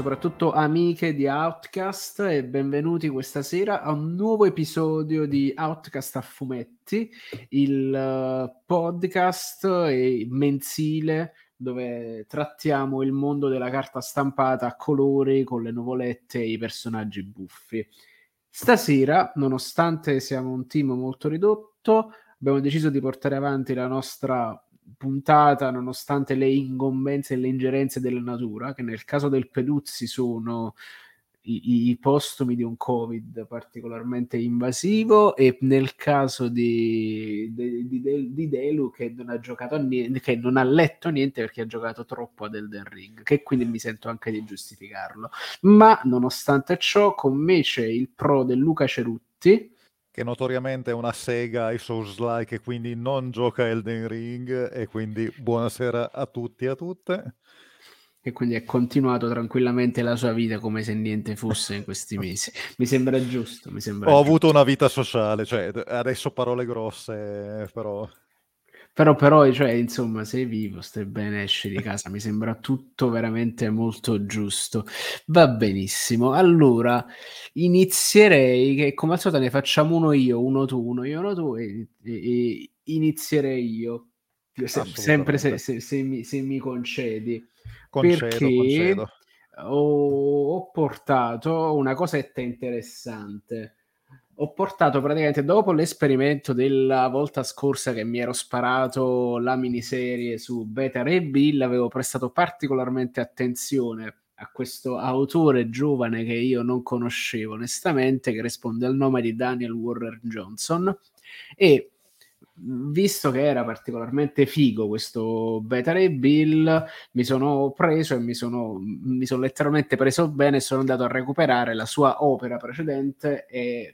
soprattutto amiche di Outcast e benvenuti questa sera a un nuovo episodio di Outcast a fumetti, il uh, podcast mensile dove trattiamo il mondo della carta stampata a colori con le nuvolette e i personaggi buffi. Stasera, nonostante siamo un team molto ridotto, abbiamo deciso di portare avanti la nostra puntata nonostante le incombenze e le ingerenze della natura, che nel caso del Peduzzi sono i, i, postumi di un covid particolarmente invasivo e nel caso di, di, di, di Delu che non ha giocato niente, che non ha letto niente perché ha giocato troppo ad Elden Ring, che quindi mi sento anche di giustificarlo. Ma nonostante ciò, con me c'è il pro del Luca Cerutti che notoriamente è una sega ai Souls-like e quindi non gioca Elden Ring e quindi buonasera a tutti e a tutte. E quindi ha continuato tranquillamente la sua vita come se niente fosse in questi mesi. Mi sembra giusto. Mi sembra Ho giusto. avuto una vita sociale, cioè adesso parole grosse, però però, però, cioè, insomma, sei vivo, stai bene, esci di casa, mi sembra tutto veramente molto giusto. Va benissimo. Allora, inizierei che come al solito ne facciamo uno io, uno tu, uno io, uno tu e, e, e inizierei io. Se, sempre se, se, se, mi, se, mi, concedi. Concedo, perché concedo. Ho, ho portato una cosetta interessante ho portato praticamente dopo l'esperimento della volta scorsa che mi ero sparato la miniserie su Beta Ray Bill, avevo prestato particolarmente attenzione a questo autore giovane che io non conoscevo onestamente, che risponde al nome di Daniel Warner Johnson e visto che era particolarmente figo questo Beta Ray Bill, mi sono preso e mi sono, mi sono letteralmente preso bene e sono andato a recuperare la sua opera precedente,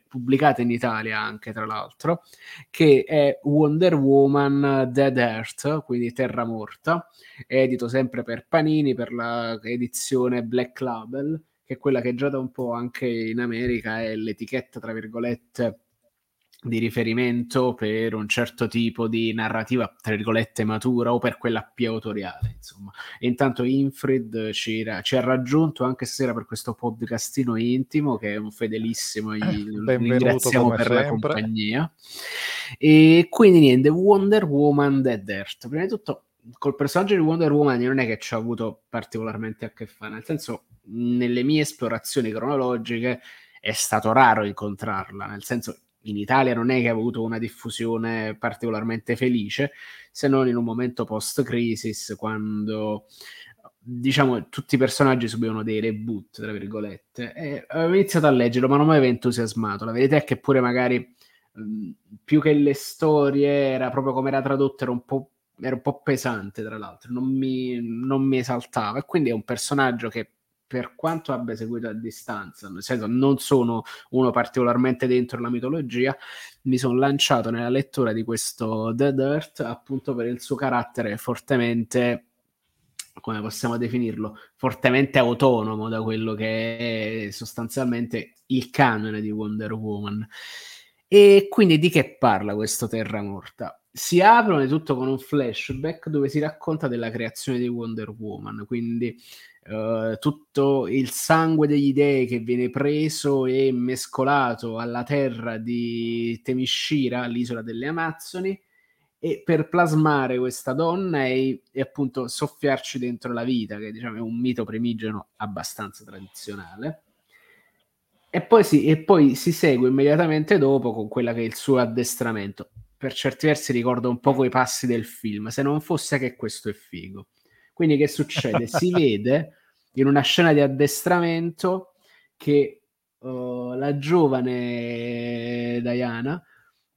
pubblicata in Italia anche tra l'altro, che è Wonder Woman Dead Earth, quindi Terra Morta, edito sempre per Panini per la edizione Black Label, che è quella che già da un po' anche in America è l'etichetta, tra virgolette, di riferimento per un certo tipo di narrativa, tra virgolette, matura o per quella più autoriale, insomma. E intanto Infrid ci, ci ha raggiunto anche stasera per questo podcastino intimo, che è un fedelissimo, gli eh, ringraziamo per sempre. la compagnia. E quindi niente, Wonder Woman Dead Earth. Prima di tutto, col personaggio di Wonder Woman non è che ci ha avuto particolarmente a che fare, nel senso, nelle mie esplorazioni cronologiche è stato raro incontrarla, nel senso in Italia non è che ha avuto una diffusione particolarmente felice, se non in un momento post-crisis, quando diciamo tutti i personaggi subivano dei reboot, tra virgolette. E avevo iniziato a leggerlo, ma non mi aveva entusiasmato. La verità è che pure magari più che le storie, era proprio come era tradotto, era un po', era un po pesante, tra l'altro, non mi, non mi esaltava. E quindi è un personaggio che per quanto abbia seguito a distanza, nel senso non sono uno particolarmente dentro la mitologia, mi sono lanciato nella lettura di questo Dead Earth appunto per il suo carattere fortemente come possiamo definirlo, fortemente autonomo da quello che è sostanzialmente il canone di Wonder Woman. E quindi di che parla questo Terra Morta? Si apre tutto con un flashback dove si racconta della creazione di Wonder Woman, quindi Uh, tutto il sangue degli dei che viene preso e mescolato alla terra di Temishira, l'isola delle Amazzoni, e per plasmare questa donna e, e, appunto soffiarci dentro la vita, che diciamo è un mito primigeno abbastanza tradizionale. E poi, si, e poi si segue immediatamente dopo con quella che è il suo addestramento. Per certi versi ricorda un po' i passi del film, se non fosse che questo è figo quindi che succede? Si vede in una scena di addestramento che uh, la giovane Diana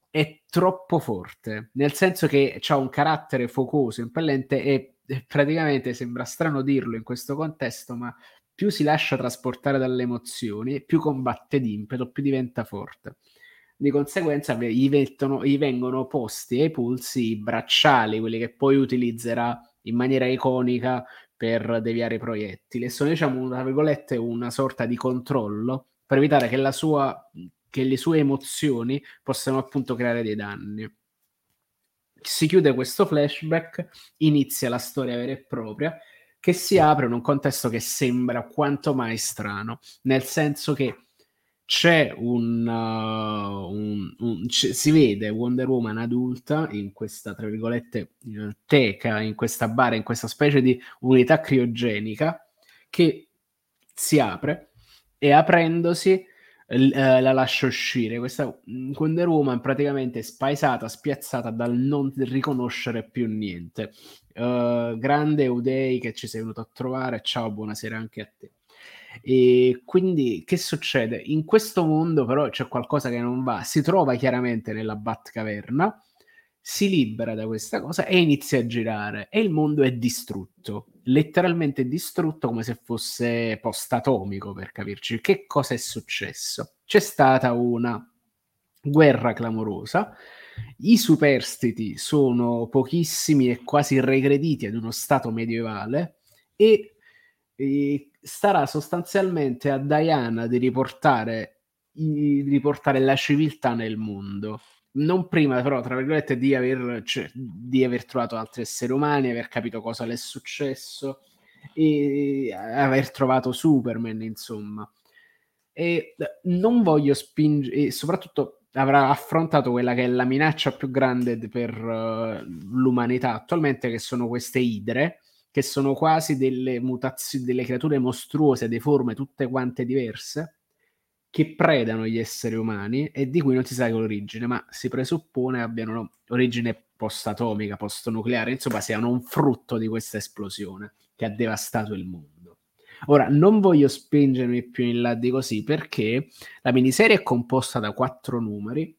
è troppo forte, nel senso che ha un carattere focoso, impellente e, e praticamente sembra strano dirlo in questo contesto, ma più si lascia trasportare dalle emozioni, più combatte d'impeto, più diventa forte. Di conseguenza gli, mettono, gli vengono posti ai polsi i bracciali, quelli che poi utilizzerà in maniera iconica per deviare i proiettili e sono diciamo tra virgolette una sorta di controllo per evitare che, la sua, che le sue emozioni possano appunto creare dei danni. Si chiude questo flashback, inizia la storia vera e propria che si apre in un contesto che sembra quanto mai strano, nel senso che c'è un, uh, un, un c- si vede Wonder Woman adulta in questa tra virgolette teca, in questa bara, in questa specie di unità criogenica che si apre e aprendosi l- uh, la lascia uscire. Questa mm, Wonder Woman praticamente spaesata, spiazzata dal non riconoscere più niente. Uh, grande Udei che ci sei venuto a trovare, ciao, buonasera anche a te. E quindi che succede? In questo mondo però c'è qualcosa che non va, si trova chiaramente nella Batcaverna, si libera da questa cosa e inizia a girare e il mondo è distrutto, letteralmente distrutto come se fosse post-atomico per capirci. Che cosa è successo? C'è stata una guerra clamorosa, i superstiti sono pochissimi e quasi regrediti ad uno stato medievale e, starà sostanzialmente a Diana di riportare, di riportare la civiltà nel mondo. Non prima, però, tra virgolette, di aver, cioè, di aver trovato altri esseri umani, aver capito cosa le è successo e aver trovato Superman, insomma. E non voglio spingere, soprattutto avrà affrontato quella che è la minaccia più grande per uh, l'umanità attualmente, che sono queste idre che sono quasi delle mutazioni, delle creature mostruose, deforme, tutte quante diverse, che predano gli esseri umani e di cui non si sa l'origine, ma si presuppone abbiano origine post-atomica, post-nucleare, insomma siano un frutto di questa esplosione che ha devastato il mondo. Ora, non voglio spingermi più in là di così perché la miniserie è composta da quattro numeri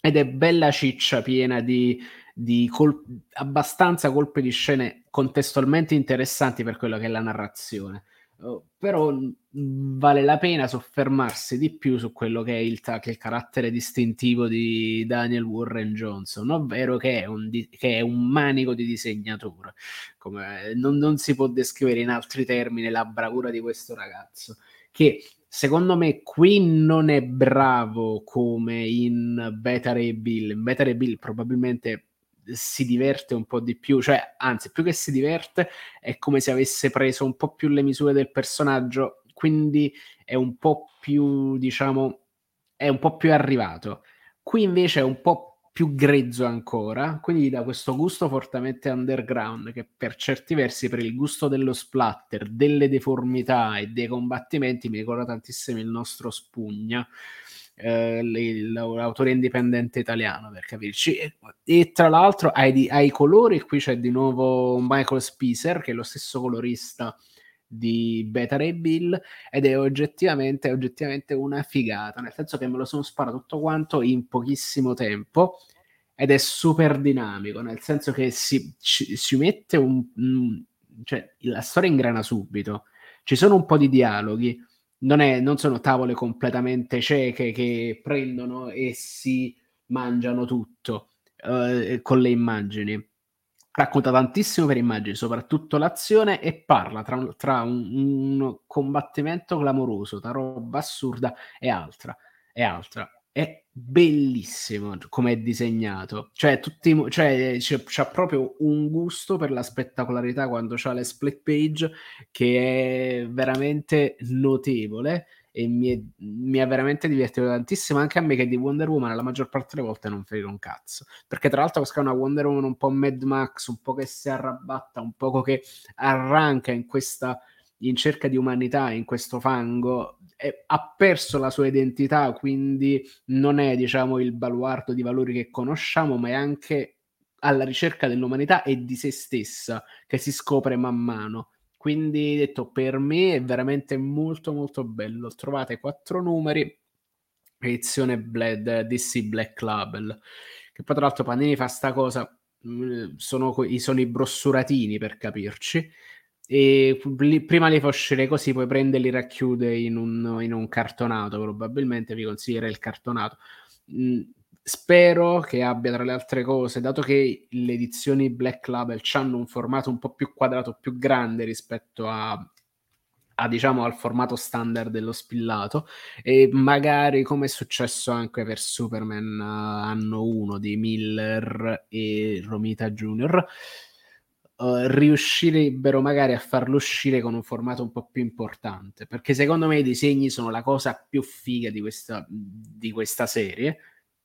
ed è bella ciccia piena di di col- abbastanza colpi di scene contestualmente interessanti per quello che è la narrazione. Uh, però mh, vale la pena soffermarsi di più su quello che è il, ta- che è il carattere distintivo di Daniel Warren Johnson, ovvero che è un, di- che è un manico di disegnatore. Come, non, non si può descrivere in altri termini la bravura di questo ragazzo, che secondo me qui non è bravo come in Beta Ray Bill. In Beta Ray Bill probabilmente si diverte un po' di più, cioè anzi più che si diverte è come se avesse preso un po' più le misure del personaggio, quindi è un po' più diciamo è un po' più arrivato. Qui invece è un po' più grezzo ancora, quindi da questo gusto fortemente underground che per certi versi per il gusto dello splatter, delle deformità e dei combattimenti mi ricorda tantissimo il nostro Spugna eh, l'autore indipendente italiano per capirci. E, e tra l'altro ai, ai, colori qui c'è di nuovo Michael Spicer che è lo stesso colorista di Beta Ray Bill ed è oggettivamente, oggettivamente una figata nel senso che me lo sono sparato tutto quanto in pochissimo tempo ed è super dinamico nel senso che si, ci, si mette un, un cioè la storia ingrana subito. Ci sono un po' di dialoghi non, è, non sono tavole completamente cieche che prendono e si mangiano tutto uh, con le immagini. Racconta tantissimo per immagini, soprattutto l'azione, e parla tra, tra un, un, combattimento clamoroso, tra roba assurda e altra. E altra è bellissimo come è disegnato. Cioè, tutti, cioè c'è, c'ha proprio un gusto per la spettacolarità quando c'ha le split page che è veramente notevole e mi, è, mi ha veramente divertito tantissimo anche a me che di Wonder Woman la maggior parte delle volte non frega un cazzo perché tra l'altro questa è una Wonder Woman un po' Mad Max un po' che si arrabatta un po' che arranca in questa in cerca di umanità in questo fango è, ha perso la sua identità, quindi non è diciamo il baluardo di valori che conosciamo, ma è anche alla ricerca dell'umanità e di se stessa che si scopre man mano. Quindi detto per me è veramente molto molto bello. Trovate quattro numeri, edizione Bled, DC Black Label, che poi tra l'altro Panini fa sta cosa, mm, sono, sono i brossuratini per capirci e prima li fa uscire così, poi prende e li racchiude in un, in un cartonato. Probabilmente vi consiglierei il cartonato. Mm, spero che abbia tra le altre cose, dato che le edizioni Black Label hanno un formato un po' più quadrato, più grande rispetto a, a diciamo al formato standard dello spillato e magari come è successo anche per Superman uh, anno 1 di Miller e Romita Jr uh, riuscirebbero magari a farlo uscire con un formato un po' più importante, perché secondo me i disegni sono la cosa più figa di questa, di questa serie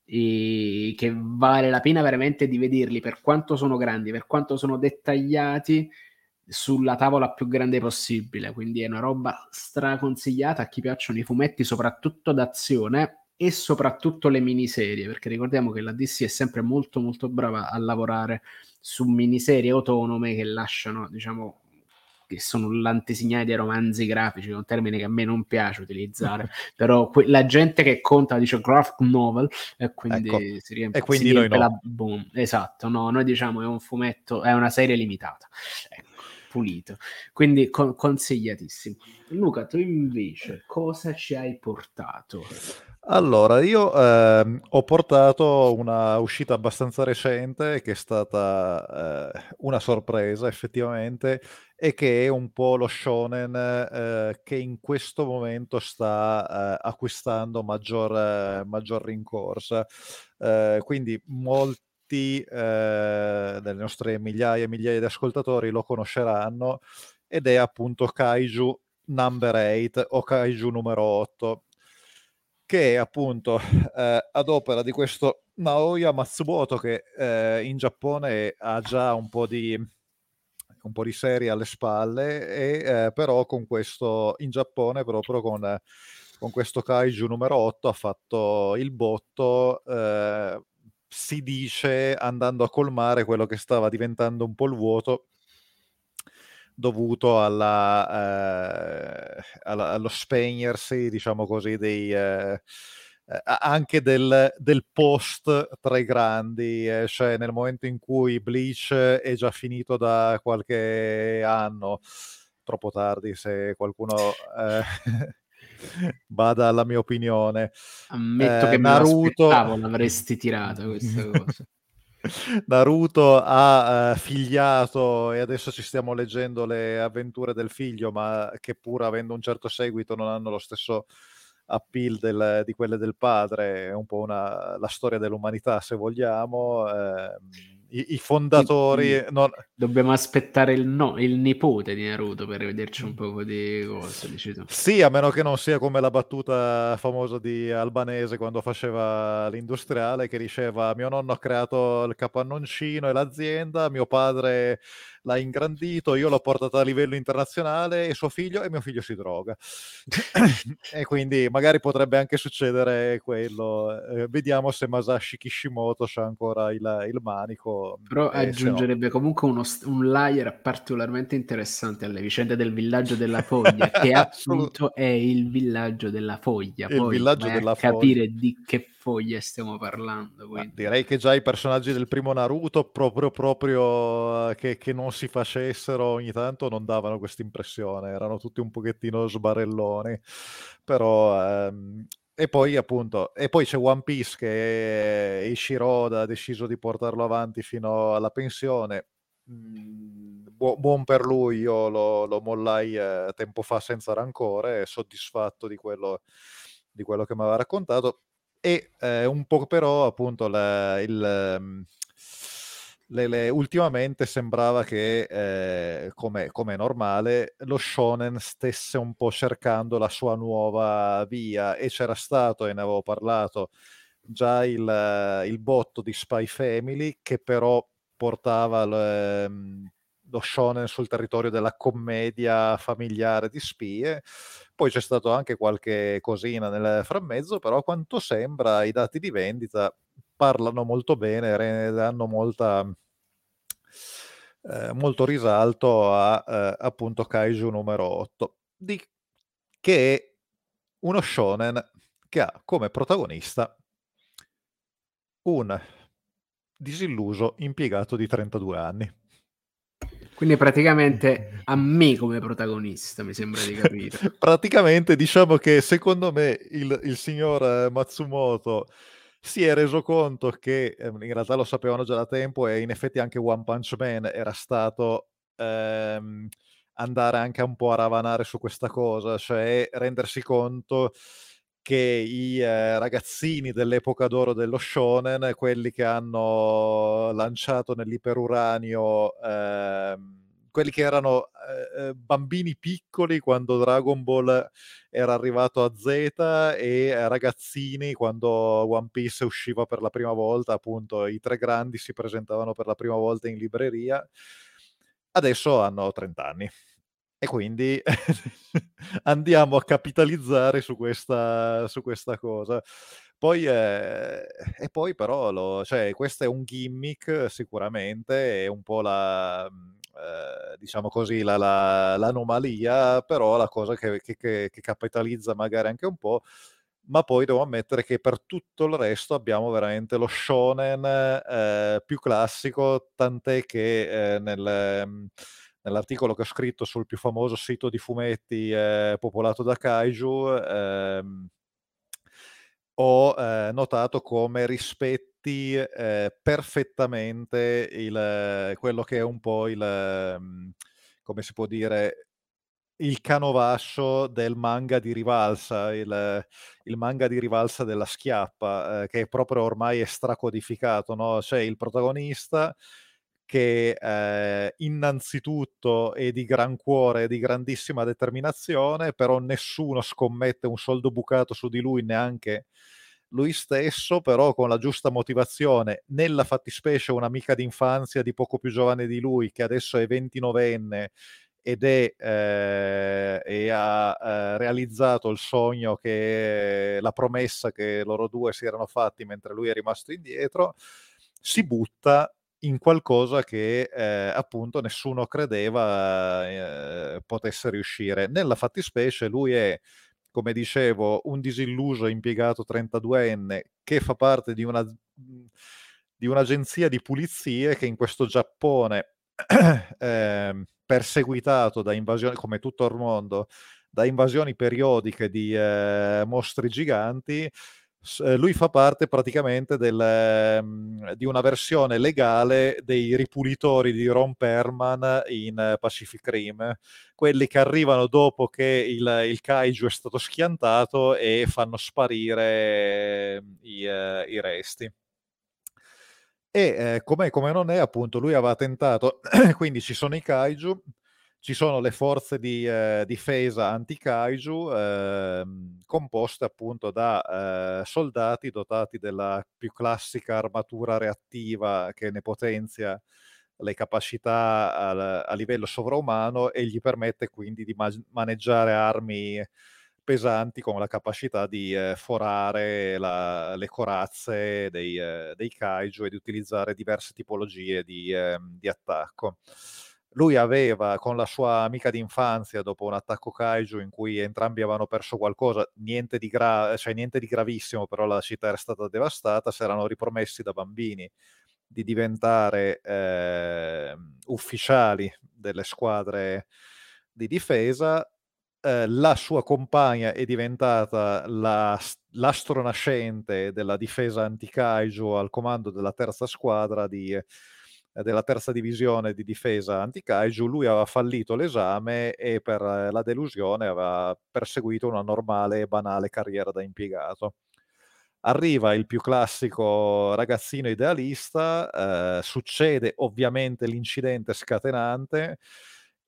e che vale la pena veramente di vederli per quanto sono grandi, per quanto sono dettagliati sulla tavola più grande possibile. Quindi è una roba straconsigliata a chi piacciono i fumetti, soprattutto d'azione e soprattutto le miniserie, perché ricordiamo che la DC è sempre molto molto brava a lavorare su miniserie autonome che lasciano, diciamo, che sono l'antesignale dei romanzi grafici, un termine che a me non piace utilizzare, però que- la gente che conta dice graphic novel e quindi ecco. si riempie, e quindi si riempie no. la boom. Esatto, no, noi diciamo è un fumetto, è una serie limitata. Ecco pulito. Quindi con- consigliatissimo. Luca, tu invece cosa ci hai portato? Allora, io eh, ho portato una uscita abbastanza recente che è stata eh, una sorpresa effettivamente e che è un po' lo shonen eh, che in questo momento sta eh, acquistando maggior, eh, maggior rincorsa. Eh, quindi molti molti eh, delle nostre migliaia e migliaia di ascoltatori lo conosceranno ed è appunto Kaiju Number 8 o Kaiju numero 8 che è appunto eh, ad opera di questo Naoya Matsumoto che eh, in Giappone ha già un po' di un po' di serie alle spalle e eh, però con questo in Giappone proprio con, con questo Kaiju numero 8 ha fatto il botto eh, si dice andando a colmare quello che stava diventando un po' il vuoto dovuto alla, eh, allo spegnersi, diciamo così, dei, eh, anche del, del, post tra i grandi, eh, cioè nel momento in cui Bleach è già finito da qualche anno, troppo tardi se qualcuno... Vada alla mia opinione. Ammetto eh, che Naruto... l'avresti tirata questa cosa. Naruto ha uh, figliato e adesso ci stiamo leggendo le avventure del figlio, ma che pur avendo un certo seguito non hanno lo stesso appeal del, di quelle del padre, è un po' una, la storia dell'umanità se vogliamo. Eh, i, i fondatori. Non... Dobbiamo aspettare il, no, il nipote di Naruto per vederci un po' di cose. Sì, a meno che non sia come la battuta famosa di Albanese quando faceva l'industriale che diceva: Mio nonno ha creato il capannoncino e l'azienda, mio padre l'ha ingrandito, io l'ho portato a livello internazionale e suo figlio e mio figlio si droga. e quindi magari potrebbe anche succedere quello. Eh, vediamo se Masashi Kishimoto c'ha ancora il, il manico. Però aggiungerebbe no. comunque uno, un layer particolarmente interessante alle vicende del villaggio della foglia, che appunto è il villaggio della foglia. Il Poi villaggio della capire foglia. di che foglie stiamo parlando. direi che già i personaggi del primo Naruto, proprio, proprio eh, che, che, non si facessero ogni tanto, non davano questa impressione, erano tutti un pochettino sbarelloni. Però ehm, e poi appunto, e poi c'è One Piece che Ishiroda ha deciso di portarlo avanti fino alla pensione. Mm, buon per lui, io lo, lo mollai eh, tempo fa senza rancore, soddisfatto di quello, di quello che mi aveva raccontato e eh, un po' però appunto la, il, um, le, le, ultimamente sembrava che eh, come, come normale lo shonen stesse un po' cercando la sua nuova via e c'era stato e ne avevo parlato già il, il botto di Spy Family che però portava l, um, lo shonen sul territorio della commedia familiare di spie. Poi c'è stato anche qualche cosina nel frammezzo, però a quanto sembra i dati di vendita parlano molto bene, danno molta, eh, molto risalto a eh, appunto Kaiju numero 8, di, che è uno shonen che ha come protagonista un disilluso impiegato di 32 anni. Quindi praticamente a me come protagonista, mi sembra di capire. praticamente diciamo che secondo me il, il signor Matsumoto si è reso conto che eh, in realtà lo sapevano già da tempo e in effetti anche One Punch Man era stato ehm, andare anche un po' a ravanare su questa cosa, cioè rendersi conto che i eh, ragazzini dell'epoca d'oro dello shonen, quelli che hanno lanciato nell'iperuranio, eh, quelli che erano eh, eh, bambini piccoli quando Dragon Ball era arrivato a Z e ragazzini quando One Piece usciva per la prima volta, appunto i tre grandi si presentavano per la prima volta in libreria, adesso hanno 30 anni e quindi andiamo a capitalizzare su questa, su questa cosa. Poi, eh, e poi però, lo, cioè, questo è un gimmick sicuramente, è un po' la, eh, diciamo così, la, la, l'anomalia, però la cosa che, che, che, che capitalizza magari anche un po' ma poi devo ammettere che per tutto il resto abbiamo veramente lo shonen eh, più classico, tant'è che eh, nel, nell'articolo che ho scritto sul più famoso sito di fumetti eh, popolato da kaiju, ehm, ho eh, notato come rispetti eh, perfettamente il, quello che è un po' il, ehm, come si può dire, il canovascio del manga di rivalsa, il, il manga di rivalsa della schiappa, eh, che è proprio ormai è stracodificato, no? C'è il protagonista che eh, innanzitutto è di gran cuore, di grandissima determinazione, però nessuno scommette un soldo bucato su di lui, neanche lui stesso, però con la giusta motivazione, nella fattispecie un'amica d'infanzia di poco più giovane di lui, che adesso è 29enne ed è eh, e ha eh, realizzato il sogno che la promessa che loro due si erano fatti mentre lui è rimasto indietro, si butta in qualcosa che eh, appunto nessuno credeva eh, potesse riuscire. Nella fattispecie lui è, come dicevo, un disilluso impiegato 32enne che fa parte di, una, di un'agenzia di pulizie che in questo Giappone eh, perseguitato da invasioni, come tutto il mondo, da invasioni periodiche di eh, mostri giganti, lui fa parte praticamente del, ehm, di una versione legale dei ripulitori di Ron Perman in Pacific Rim, quelli che arrivano dopo che il, il kaiju è stato schiantato e fanno sparire ehm, i, uh, i resti. E eh, come non è, appunto, lui aveva tentato, quindi ci sono i kaiju, ci sono le forze di eh, difesa anti-kaiju eh, composte appunto da eh, soldati dotati della più classica armatura reattiva che ne potenzia le capacità a, a livello sovraumano e gli permette quindi di ma- maneggiare armi pesanti con la capacità di eh, forare la, le corazze dei, eh, dei, kaiju e di utilizzare diverse tipologie di, ehm, di attacco lui aveva con la sua amica d'infanzia, dopo un attacco kaiju in cui entrambi avevano perso qualcosa, niente di, gra- cioè niente di gravissimo, però la città era stata devastata, si erano ripromessi da bambini di diventare eh, ufficiali delle squadre di difesa. Eh, la sua compagna è diventata la, l'astronascente della difesa anti-kaiju al comando della terza squadra di della terza divisione di difesa anti-kaiju, lui aveva fallito l'esame e per eh, la delusione aveva perseguito una normale e banale carriera da impiegato. Arriva il più classico ragazzino idealista, eh, succede ovviamente l'incidente scatenante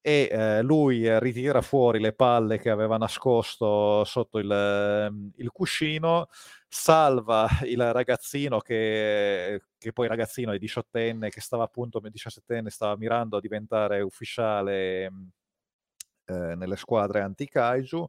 e eh, lui ritira fuori le palle che aveva nascosto sotto il, ehm, il cuscino, salva il ragazzino che, che poi ragazzino è diciottenne, che stava appunto, 17enne, stava mirando a diventare ufficiale eh, nelle squadre anti-kaiju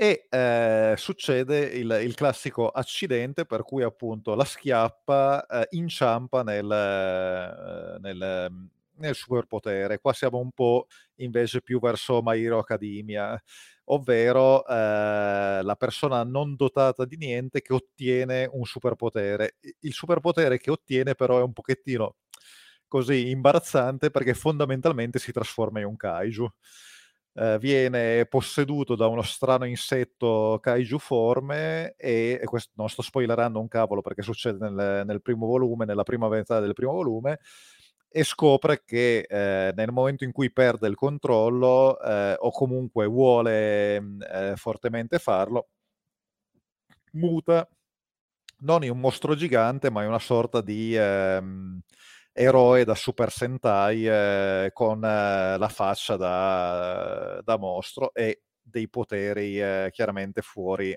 e eh, succede il, il, classico accidente per cui appunto la schiappa eh, inciampa nel, eh, nel, nel superpotere. Qua siamo un po' invece più verso My Hero Academia ovvero eh, la persona non dotata di niente che ottiene un superpotere. Il superpotere che ottiene però è un pochettino così imbarazzante perché fondamentalmente si trasforma in un kaiju. Eh, viene posseduto da uno strano insetto kaiju forme e, e questo non sto spoilerando un cavolo perché succede nel, nel primo volume, nella prima metà del primo volume, e scopre che eh, nel momento in cui perde il controllo eh, o comunque vuole eh, fortemente farlo, muta non in un mostro gigante, ma in una sorta di ehm, eroe da Super Sentai eh, con eh, la faccia da, da, mostro e dei poteri chiaramente fuori,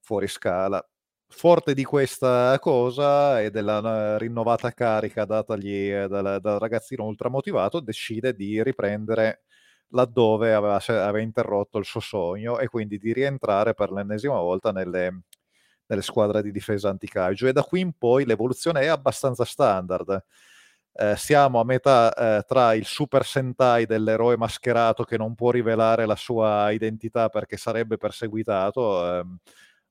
fuori scala. Forte di questa cosa e della eh, rinnovata carica datagli eh, dal, dal ragazzino ultramotivato, decide di riprendere laddove aveva, aveva, interrotto il suo sogno e quindi di rientrare per l'ennesima volta nelle, nelle squadre di difesa anti-kaiju e da qui in poi l'evoluzione è abbastanza standard. Eh, siamo a metà eh, tra il Super Sentai dell'eroe mascherato che non può rivelare la sua identità perché sarebbe perseguitato. Ehm,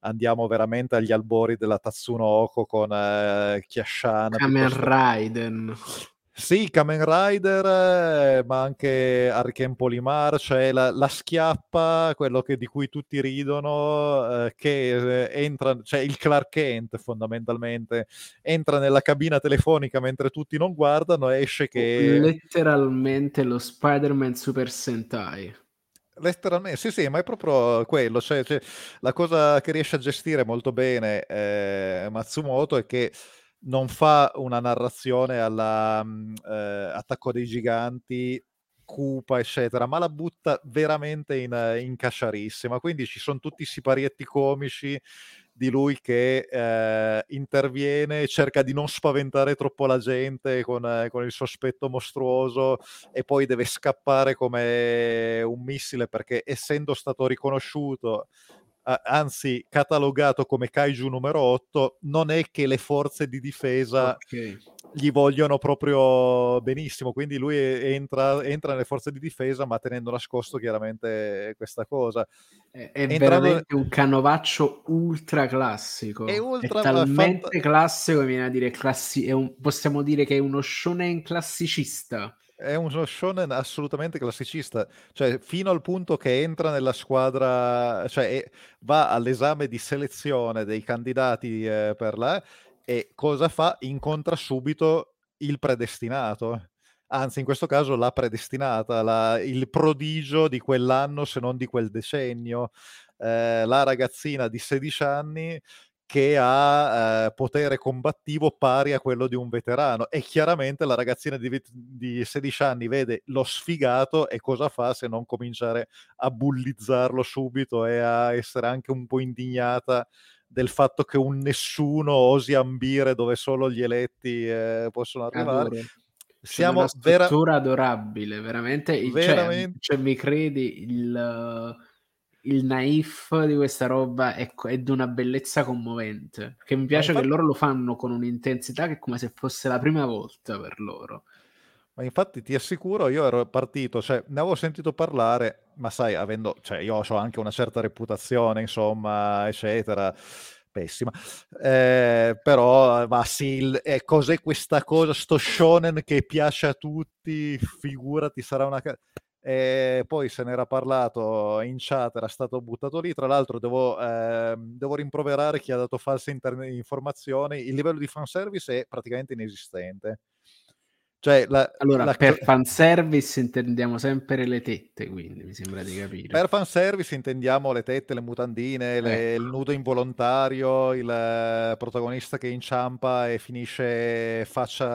andiamo veramente agli albori della Tatsuno Oko con eh, Kiashana. Kamen Raiden. Sì, Kamen Rider, eh, ma anche Arken Polimar, cioè la, la schiappa, quello che, di cui tutti ridono, eh, che eh, entra, cioè il Clark Kent fondamentalmente, entra nella cabina telefonica mentre tutti non guardano e esce che... Letteralmente lo Spider-Man Super Sentai. Letteralmente, sì, sì, ma è proprio quello. Cioè, cioè, la cosa che riesce a gestire molto bene eh, Matsumoto è che non fa una narrazione alla mm, eh, dei Giganti cupa, eccetera, ma la butta veramente in, in casciarissima. Quindi ci sono tutti i siparietti comici di lui che eh, interviene, cerca di non spaventare troppo la gente con, eh, con, il sospetto mostruoso e poi deve scappare come un missile perché essendo stato riconosciuto anzi catalogato come kaiju numero 8, non è che le forze di difesa okay. gli vogliono proprio benissimo, quindi lui entra, entra, nelle forze di difesa ma tenendo nascosto chiaramente questa cosa. È, è veramente un canovaccio ultra classico, è, ultra, è talmente fant- classico che viene a dire classi- un, possiamo dire che è uno shonen classicista è uno shonen assolutamente classicista, cioè fino al punto che entra nella squadra, cioè va all'esame di selezione dei candidati eh, per la e cosa fa? Incontra subito il predestinato. Anzi, in questo caso la predestinata, la, il prodigio di quell'anno, se non di quel decennio. Eh, la ragazzina di 16 anni che ha eh, potere combattivo pari a quello di un veterano e chiaramente la ragazzina di, di, 16 anni vede lo sfigato e cosa fa se non cominciare a bullizzarlo subito e a essere anche un po' indignata del fatto che un nessuno osi ambire dove solo gli eletti eh, possono arrivare. Adoro. Siamo una vera... adorabile, veramente. Cioè, veramente... Cioè, cioè, mi credi il il naif di questa roba è, è di una bellezza commovente. Che mi piace infatti... che loro lo fanno con un'intensità che è come se fosse la prima volta per loro. Ma infatti ti assicuro, io ero partito, cioè ne avevo sentito parlare, ma sai, avendo, cioè io ho anche una certa reputazione, insomma, eccetera, pessima, eh, però, ma sì, eh, cos'è questa cosa, sto shonen che piace a tutti, figurati, sarà una... E poi se n'era parlato in chat, era stato buttato lì. Tra l'altro, devo, eh, devo rimproverare chi ha dato false inter- informazioni. Il livello di fanservice è praticamente inesistente. Cioè, la, allora, la... per fanservice intendiamo sempre le tette, quindi mi sembra di capire. Per fanservice intendiamo le tette, le mutandine, le, ecco. il nudo involontario, il protagonista che inciampa e finisce faccia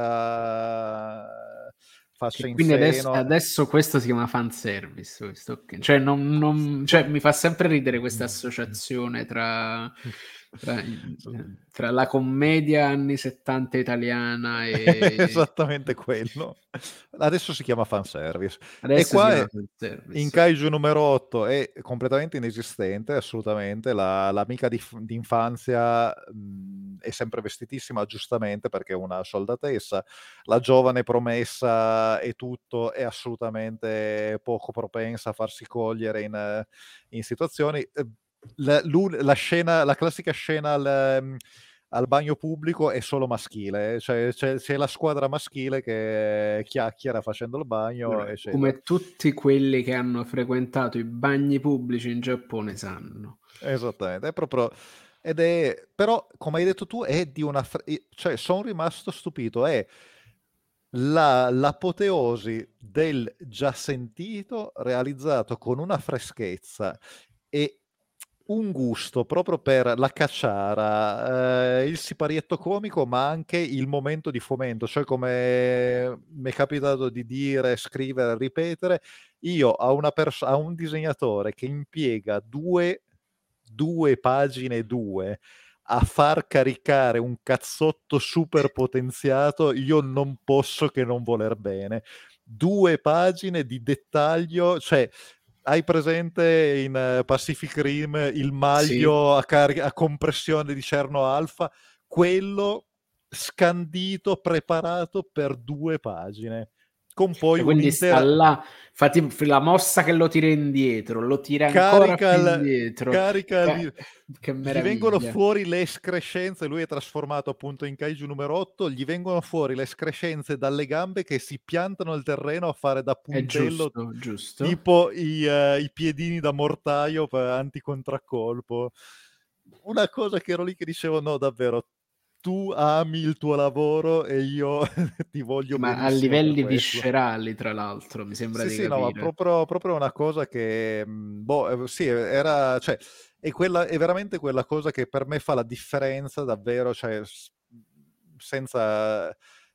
faccia in Quindi adesso, adesso, questo si chiama fanservice. Questo, cioè, non, non, cioè, mi fa sempre ridere questa associazione tra tra, tra, la commedia anni 70 italiana e... Esattamente quello. Adesso si chiama fanservice. Adesso e qua è, in Kaiju numero 8 è completamente inesistente, assolutamente. La, l'amica di, di infanzia mh, è sempre vestitissima, giustamente, perché è una soldatessa. La giovane promessa e tutto è assolutamente poco propensa a farsi cogliere in, in situazioni la, la, scena, la classica scena al, ehm, al, bagno pubblico è solo maschile, eh, cioè c'è, c'è, la squadra maschile che chiacchiera facendo il bagno. Eccetera. Come tutti quelli che hanno frequentato i bagni pubblici in Giappone sanno. Esattamente, è proprio... Ed è, però, come hai detto tu, è di una... cioè, sono rimasto stupito, è la, l'apoteosi del già sentito realizzato con una freschezza e un gusto proprio per la cacciara, eh, il siparietto comico, ma anche il momento di fomento, cioè come mi è capitato di dire, scrivere, ripetere, io a, una pers- a un disegnatore che impiega due, due pagine due a far caricare un cazzotto super potenziato, io non posso che non voler bene. Due pagine di dettaglio, cioè hai presente in Pacific Rim il maglio sì. a, car- a compressione di Cerno Alfa? Quello scandito, preparato per due pagine con poi quindi sta là, fatti la mossa che lo tira indietro, lo tira ancora carica più indietro. Carica Ca- che gli vengono fuori le escrescenze, lui è trasformato appunto in kaiju numero 8, gli vengono fuori le escrescenze dalle gambe che si piantano nel terreno a fare da puntello, giusto, giusto. tipo i, uh, i, piedini da mortaio per anticontracolpo. Una cosa che ero lì che dicevo, no davvero, tu ami il tuo lavoro e io ti voglio ma a livelli viscerali tra l'altro mi sembra sì, di sì, capire. no, proprio, proprio una cosa che mhmm, boh, sì, era cioè, è, quella, è veramente quella cosa che per me fa la differenza davvero cioè, senza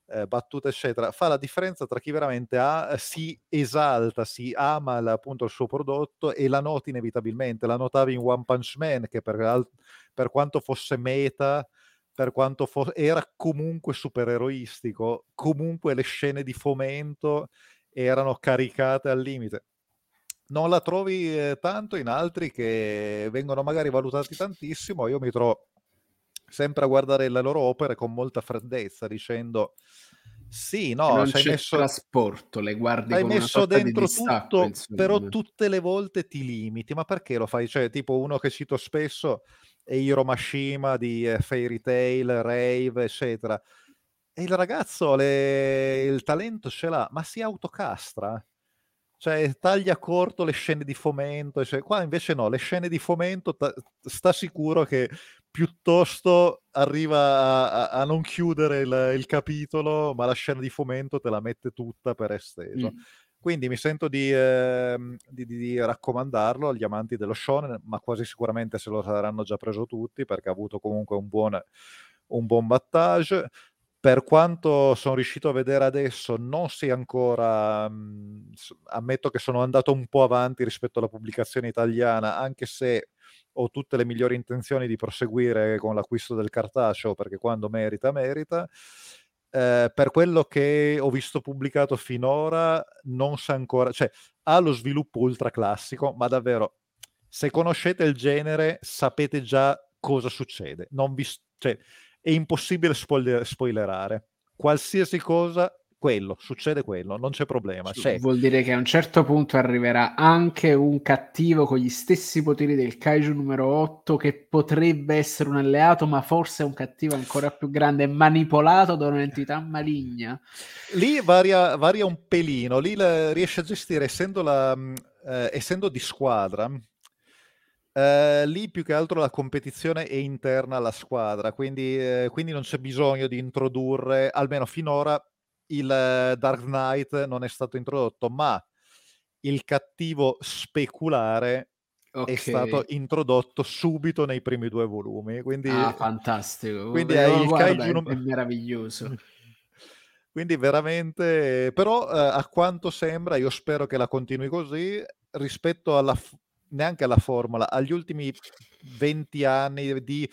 eh, battute eccetera fa la differenza tra chi veramente ha, si esalta si ama appunto il suo prodotto e la noti inevitabilmente la notavi in One Punch Man che per, per quanto fosse meta per quanto fo- era comunque supereroistico, comunque le scene di fomento erano caricate al limite. Non la trovi eh, tanto in altri che vengono magari valutati tantissimo, io mi trovo sempre a guardare le loro opere con molta freddezza, dicendo sì, no, non c'è messo, trasporto, le guardi hai messo dentro di distacco, tutto, insomma. però tutte le volte ti limiti, ma perché lo fai? Cioè, tipo uno che cito spesso, e Hiro Mashima di eh, Fairy Tail, Rave, eccetera. E il ragazzo le... il talento ce l'ha, ma si autocastra. Cioè, taglia corto le scene di fomento. Cioè, qua invece no, le scene di fomento ta- sta sicuro che piuttosto arriva a, a non chiudere il, il, capitolo, ma la scena di fomento te la mette tutta per esteso. Mm. Quindi mi sento di, eh, di, di, raccomandarlo agli amanti dello shonen, ma quasi sicuramente se lo saranno già preso tutti perché ha avuto comunque un buon, un buon battage. Per quanto sono riuscito a vedere adesso, non si è ancora. Mh, ammetto che sono andato un po' avanti rispetto alla pubblicazione italiana, anche se ho tutte le migliori intenzioni di proseguire con l'acquisto del cartaceo, perché quando merita, merita. Eh, per quello che ho visto pubblicato finora, non sa ancora, cioè ha lo sviluppo ultra classico, ma davvero, se conoscete il genere, sapete già cosa succede. Vi, cioè, è impossibile spoiler, spoilerare. Qualsiasi cosa quello, succede quello, non c'è problema. C'è. Vuol dire che a un certo punto arriverà anche un cattivo con gli stessi poteri del Kaiju numero 8 che potrebbe essere un alleato, ma forse è un cattivo ancora più grande, manipolato da un'entità maligna. Lì varia, varia un pelino, lì la, riesce a gestire, essendo, la, mm, eh, essendo di squadra, Uh, lì più che altro la competizione è interna alla squadra, quindi, uh, quindi, non c'è bisogno di introdurre, almeno finora, il eh, Dark Knight non è stato introdotto, ma il cattivo speculare okay. è stato introdotto subito nei primi due volumi. Quindi, ah, fantastico. Quindi è, il guarda, kaiju... è meraviglioso. Quindi veramente, però eh, a quanto sembra, io spero che la continui così, rispetto alla, neanche alla formula, agli ultimi 20 anni di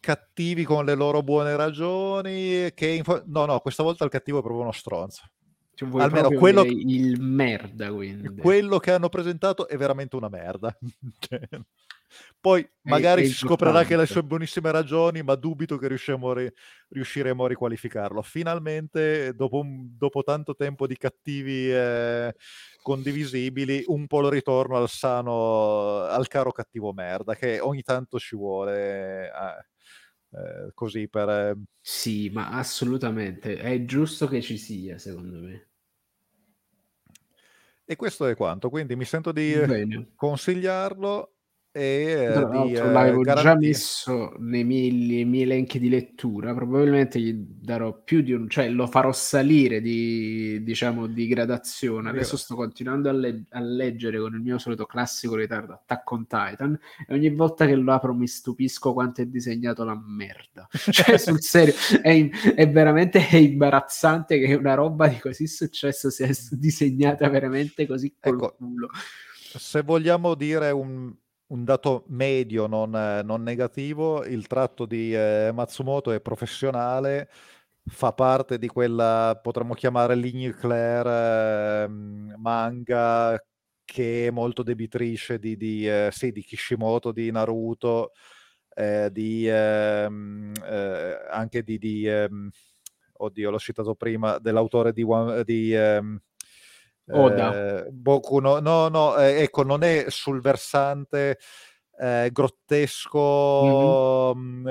cattivi con le loro buone ragioni. Che info- no, no, questa volta il cattivo è proprio uno stronzo. Cioè, Almeno quello, il merda, quindi. quello che hanno presentato è veramente una merda. Cioè, poi magari si scoprirà che le sue buonissime ragioni, ma dubito che riusciremo, ri- riusciremo a riqualificarlo. Finalmente, dopo, un, dopo, tanto tempo di cattivi eh, condivisibili, un po' lo ritorno al sano, al caro cattivo merda, che ogni tanto ci vuole. Eh eh, così per... Eh... Sì, ma assolutamente, è giusto che ci sia, secondo me. E questo è quanto, quindi mi sento di Bene. consigliarlo e eh, di, eh, l'avevo già messo nei miei, miei, elenchi di lettura probabilmente gli darò più di un cioè lo farò salire di diciamo di gradazione. Adesso sto continuando a, le- a leggere con il mio solito classico ritardo Attack on Titan e ogni volta che lo apro mi stupisco quanto è disegnato la merda. Cioè sul serio è, è veramente è imbarazzante che una roba di così successo sia disegnata veramente così col ecco, culo. se vogliamo dire un un dato medio, non, non negativo, il tratto di eh, Matsumoto è professionale, fa parte di quella, potremmo chiamare ligne eh, manga che è molto debitrice di, di, eh, sì, di Kishimoto, di Naruto, eh, di, ehm, eh, anche di, di ehm, oddio, l'ho citato prima, dell'autore di, di ehm, Oda. Eh, Boku no, no, no eh, ecco, non è sul versante eh, grottesco, mm-hmm.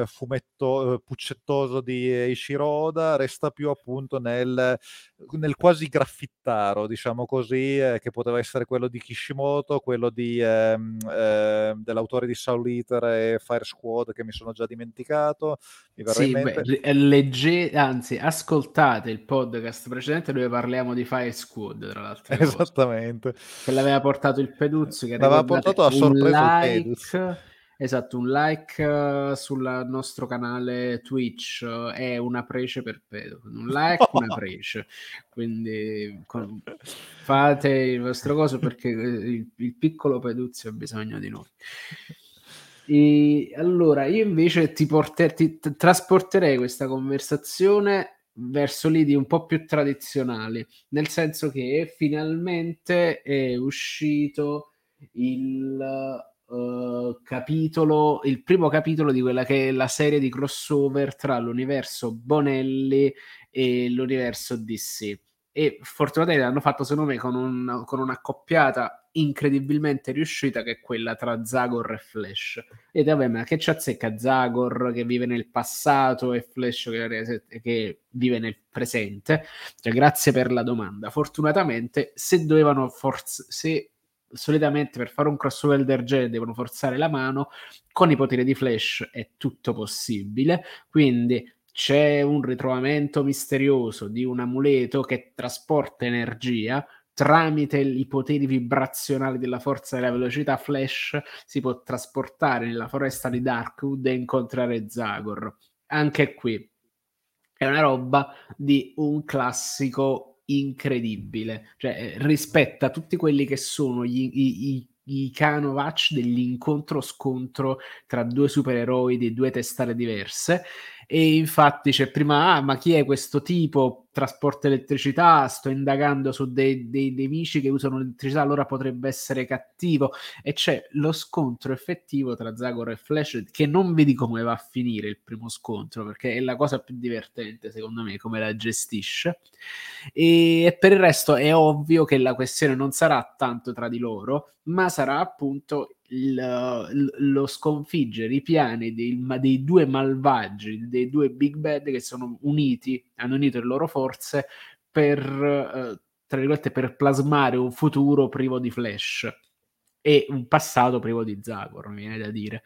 Eh, fumetto, eh, puccettoso di Ishiroda, resta più appunto nel, nel quasi graffittaro, diciamo così, eh, che poteva essere quello di Kishimoto, quello di, ehm, eh, dell'autore di Soul Eater e Fire Squad, che mi sono già dimenticato. Mi sì, beh, legge, anzi, ascoltate il podcast precedente dove parliamo di Fire Squad, tra l'altro. Esattamente. Che l'aveva portato il Peduzzi. Che l'aveva portato a sorpresa il Peduzzi Esatto, un like uh, sul nostro canale Twitch uh, è una prece per pedo. Un like, una prece. Quindi con... fate il vostro coso perché eh, il, il piccolo Peduzio ha bisogno di noi. E allora, io invece ti, porter, ti t- trasporterei questa conversazione verso lidi un po' più tradizionali, nel senso che finalmente è uscito il uh, capitolo, il primo capitolo di quella che è la serie di crossover tra l'universo Bonelli e l'universo DC. E fortunatamente l'hanno fatto, secondo me, con, un, con un'accoppiata incredibilmente riuscita che è quella tra Zagor e Flash. E vabbè, ma che ci azzecca Zagor che vive nel passato e Flash che, che vive nel presente? Cioè, grazie per la domanda. Fortunatamente, se dovevano forz- se solitamente per fare un crossover del genere devono forzare la mano, con i poteri di Flash è tutto possibile, quindi c'è un ritrovamento misterioso di un amuleto che trasporta energia tramite i poteri vibrazionali della forza della velocità Flash si può trasportare nella foresta di Darkwood e incontrare Zagor. Anche qui è una roba di un classico incredibile, cioè eh, rispetta tutti quelli che sono gli, i, i, i canovacci dell'incontro-scontro tra due supereroi di due testate diverse e infatti c'è prima, ah, ma chi è questo tipo? Trasporta elettricità, sto indagando su dei, dei nemici che usano l'elettricità, allora potrebbe essere cattivo. E c'è lo scontro effettivo tra Zagor e Flash, che non vedi come va a finire il primo scontro, perché è la cosa più divertente, secondo me, come la gestisce. E per il resto è ovvio che la questione non sarà tanto tra di loro, ma sarà appunto il, lo sconfiggere i piani dei, dei, due malvagi, dei due big bad che sono uniti, hanno unito le loro forze per, eh, tra virgolette, per plasmare un futuro privo di Flash e un passato privo di Zagor, mi viene da dire.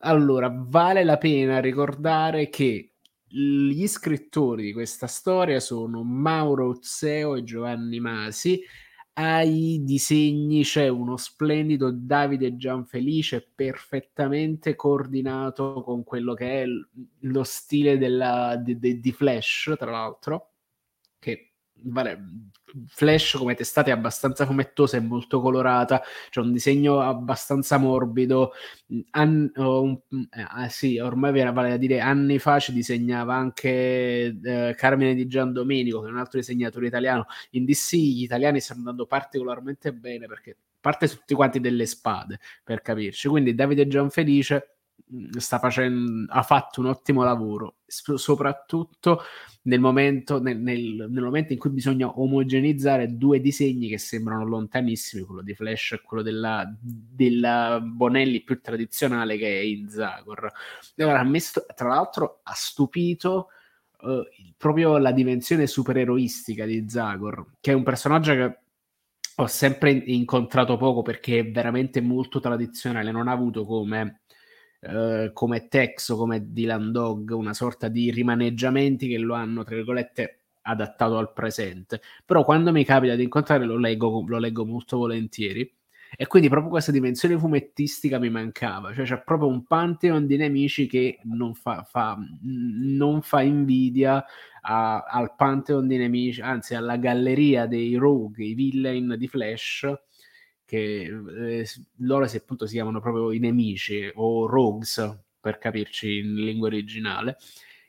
Allora, vale la pena ricordare che gli scrittori di questa storia sono Mauro Zeo e Giovanni Masi ai disegni c'è uno splendido Davide Gianfelice perfettamente coordinato con quello che è lo stile della, di, di Flash, tra l'altro, che vale, Flash come testata è abbastanza fumettosa e molto colorata, c'è un disegno abbastanza morbido. An- un, eh, sì, ormai vale a dire anni fa ci disegnava anche eh, Carmine di Gian Domenico, che è un altro disegnatore italiano. In DC gli italiani stanno andando particolarmente bene perché parte tutti quanti delle spade, per capirci. Quindi Davide Gianfelice sta facendo, ha fatto un ottimo lavoro, soprattutto nel momento, nel, nel, nel momento, in cui bisogna omogenizzare due disegni che sembrano lontanissimi, quello di Flash e quello della, della Bonelli più tradizionale che è Inzagor. Allora, messo, tra l'altro ha stupito uh, proprio la dimensione supereroistica di Zagor, che è un personaggio che ho sempre incontrato poco perché è veramente molto tradizionale, non ha avuto come, eh, come Tex o come Dylan Dog una sorta di rimaneggiamenti che lo hanno, tra virgolette, adattato al presente. Però quando mi capita di incontrare lo leggo, lo leggo molto volentieri. E quindi proprio questa dimensione fumettistica mi mancava, cioè c'è proprio un pantheon di nemici che non fa, fa, non fa invidia a, al pantheon di nemici, anzi alla galleria dei rogue, i villain di Flash, che eh, loro si, appunto si chiamano proprio i nemici o rogues per capirci in lingua originale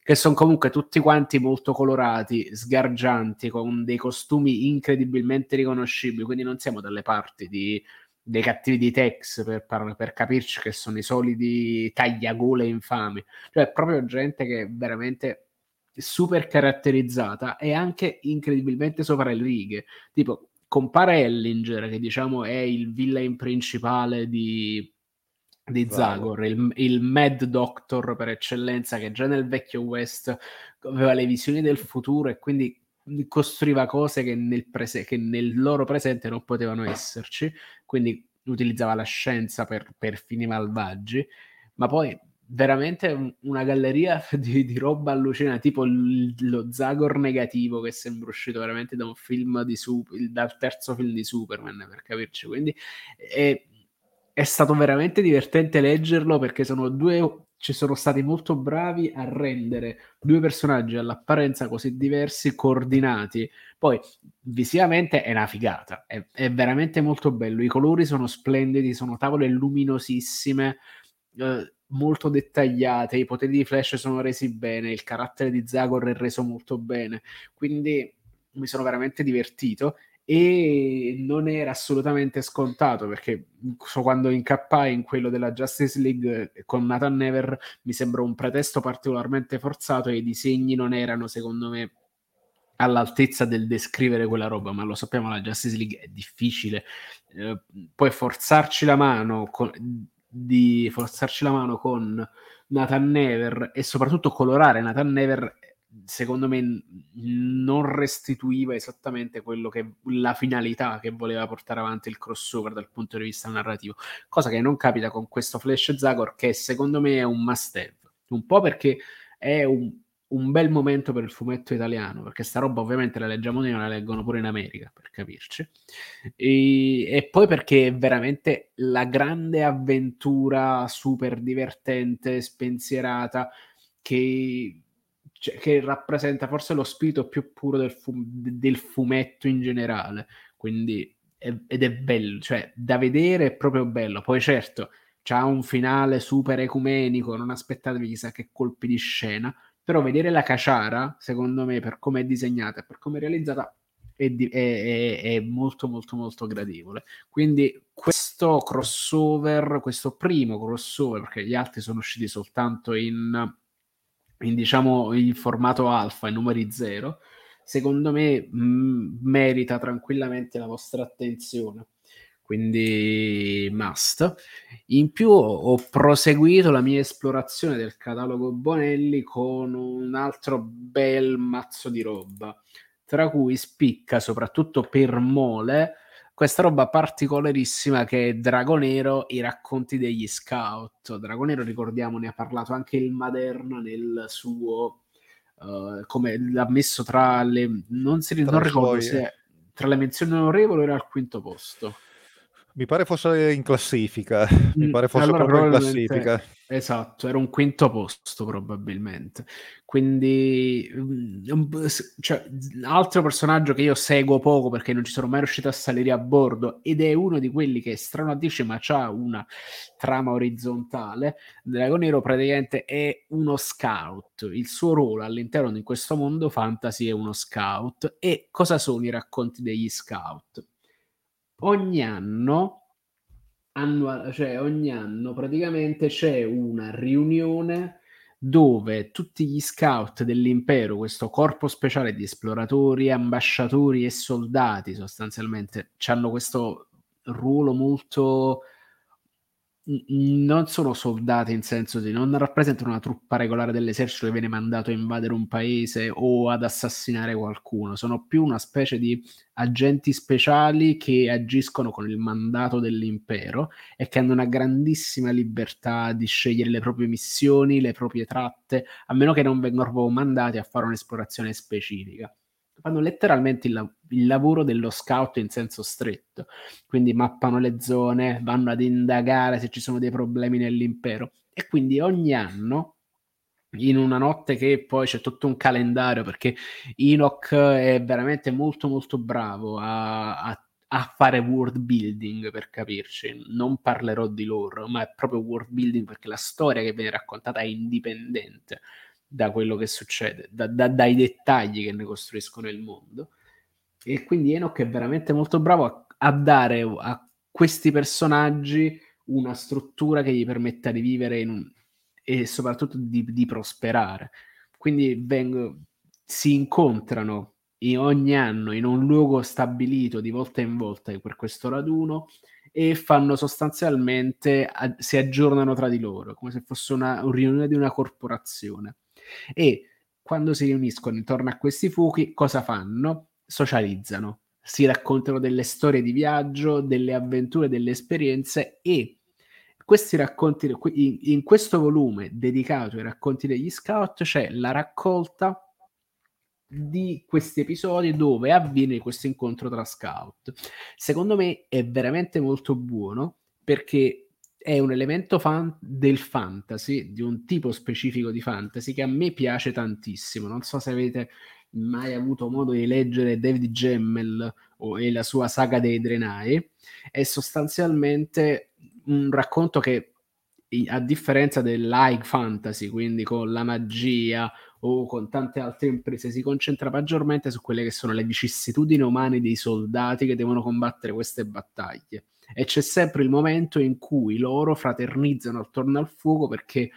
che sono comunque tutti quanti molto colorati, sgargianti, con dei costumi incredibilmente riconoscibili, quindi non siamo dalle parti di, dei cattivi di Tex per, per, capirci che sono i soliti tagliagole infami, cioè proprio gente che è veramente super caratterizzata e anche incredibilmente sopra le righe, tipo compare Ellinger che diciamo è il villain principale di di Zagor, il, il, Mad Doctor per eccellenza, che già nel vecchio West aveva le visioni del futuro e quindi costruiva cose che nel, prese- che nel loro presente non potevano esserci, quindi utilizzava la scienza per, per fini malvagi, ma poi veramente una galleria di, di roba allucinante, tipo il, lo Zagor negativo che sembra uscito veramente da un film di super, dal terzo film di Superman, per capirci. Quindi è, è stato veramente divertente leggerlo perché sono due ci sono stati molto bravi a rendere due personaggi all'apparenza così diversi, coordinati. Poi visivamente è una figata, è, è veramente molto bello. I colori sono splendidi, sono tavole luminosissime, eh, molto dettagliate. I poteri di Flash sono resi bene, il carattere di Zagor è reso molto bene. Quindi mi sono veramente divertito e non era assolutamente scontato perché so quando incappai in quello della Justice League con Nathan Never mi sembra un pretesto particolarmente forzato e i disegni non erano secondo me all'altezza del descrivere quella roba ma lo sappiamo la Justice League è difficile eh, poi forzarci la mano con, di forzarci la mano con Nathan Never e soprattutto colorare Nathan Never secondo me non restituiva esattamente quello che la finalità che voleva portare avanti il crossover dal punto di vista narrativo, cosa che non capita con questo Flash Zagor che secondo me è un must have, un po' perché è un, un bel momento per il fumetto italiano, perché sta roba ovviamente la leggiamo noi, ma la leggono pure in America, per capirci. E, e, poi perché è veramente la grande avventura super divertente, spensierata, che cioè, che rappresenta forse lo spirito più puro del, fu- del fumetto in generale. Quindi, è, ed è bello, cioè, da vedere è proprio bello. Poi, certo, c'ha un finale super ecumenico, non aspettatevi chissà che colpi di scena, però vedere la caciara, secondo me, per come è disegnata per come è realizzata, è, di- è, è, molto molto molto gradevole. Quindi questo crossover, questo primo crossover, perché gli altri sono usciti soltanto in in, diciamo, in formato alfa, in numeri zero, secondo me mh, mm, merita tranquillamente la vostra attenzione. Quindi must. In più ho proseguito la mia esplorazione del catalogo Bonelli con un altro bel mazzo di roba, tra cui spicca soprattutto per mole questa roba particolarissima che è Dragonero, i racconti degli scout. Dragonero, ricordiamo, ne ha parlato anche il Maderna nel suo... Uh, come l'ha messo tra le... non, si, non ricordo se tra le menzioni onorevoli era al quinto posto. Mi pare fosse in classifica. Mi mm, pare fosse allora, proprio in classifica. Esatto, era un quinto posto probabilmente. Quindi, mm, cioè, altro personaggio che io seguo poco perché non ci sono mai riuscito a salire a bordo ed è uno di quelli che è strano a dice ma ha una trama orizzontale. Dragonero praticamente è uno scout. Il suo ruolo all'interno di questo mondo fantasy è uno scout. E cosa sono i racconti degli scout? Ogni anno, annual, cioè ogni anno praticamente c'è una riunione dove tutti gli scout dell'impero, questo corpo speciale di esploratori, ambasciatori e soldati sostanzialmente, hanno questo ruolo molto non sono soldati in senso di non rappresentano una truppa regolare dell'esercito che viene mandato a invadere un paese o ad assassinare qualcuno, sono più una specie di agenti speciali che agiscono con il mandato dell'impero e che hanno una grandissima libertà di scegliere le proprie missioni, le proprie tratte, a meno che non vengano proprio mandati a fare un'esplorazione specifica fanno letteralmente il, il, lavoro dello scout in senso stretto, quindi mappano le zone, vanno ad indagare se ci sono dei problemi nell'impero. E quindi ogni anno in una notte che poi c'è tutto un calendario perché Enoch è veramente molto molto bravo a, a a fare world building per capirci. Non parlerò di loro, ma è proprio world building perché la storia che viene raccontata è indipendente da quello che succede, da, da, dai dettagli che ne costruiscono il mondo. E quindi Enoch è veramente molto bravo a, a dare a questi personaggi una struttura che gli permetta di vivere un, e soprattutto di, di prosperare. Quindi vengo, si incontrano ogni anno in un luogo stabilito di volta in volta per questo raduno e fanno sostanzialmente si aggiornano tra di loro come se fosse una, una riunione di una corporazione e quando si riuniscono intorno a questi fuochi, cosa fanno? Socializzano, si raccontano delle storie di viaggio, delle avventure, delle esperienze e questi racconti, in questo volume dedicato ai racconti degli scout c'è la raccolta di questi episodi dove avviene questo incontro tra scout. Secondo me è veramente molto buono perché è un elemento fan- del fantasy, di un tipo specifico di fantasy che a me piace tantissimo. Non so se avete mai avuto modo di leggere David Gemmel o e la sua saga dei Drenai. È sostanzialmente un racconto che, a differenza dell'high fantasy, quindi con la magia o con tante altre imprese, si concentra maggiormente su quelle che sono le vicissitudini umane dei soldati che devono combattere queste battaglie e c'è sempre il momento in cui loro fraternizzano attorno al fuoco perché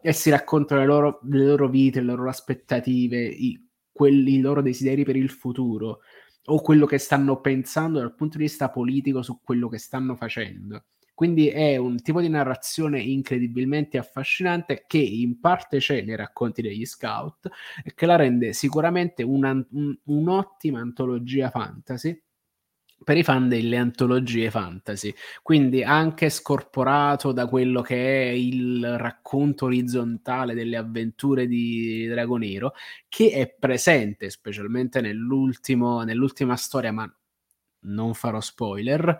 e si raccontano le loro, le loro vite, le loro aspettative, i, quelli, i loro desideri per il futuro o quello che stanno pensando dal punto di vista politico su quello che stanno facendo. Quindi è un tipo di narrazione incredibilmente affascinante che in parte c'è nei racconti degli scout e che la rende sicuramente una, un, un'ottima antologia fantasy per i fan delle antologie fantasy, quindi anche scorporato da quello che è il racconto orizzontale delle avventure di Dragonero, che è presente specialmente nell'ultima storia, ma non farò spoiler.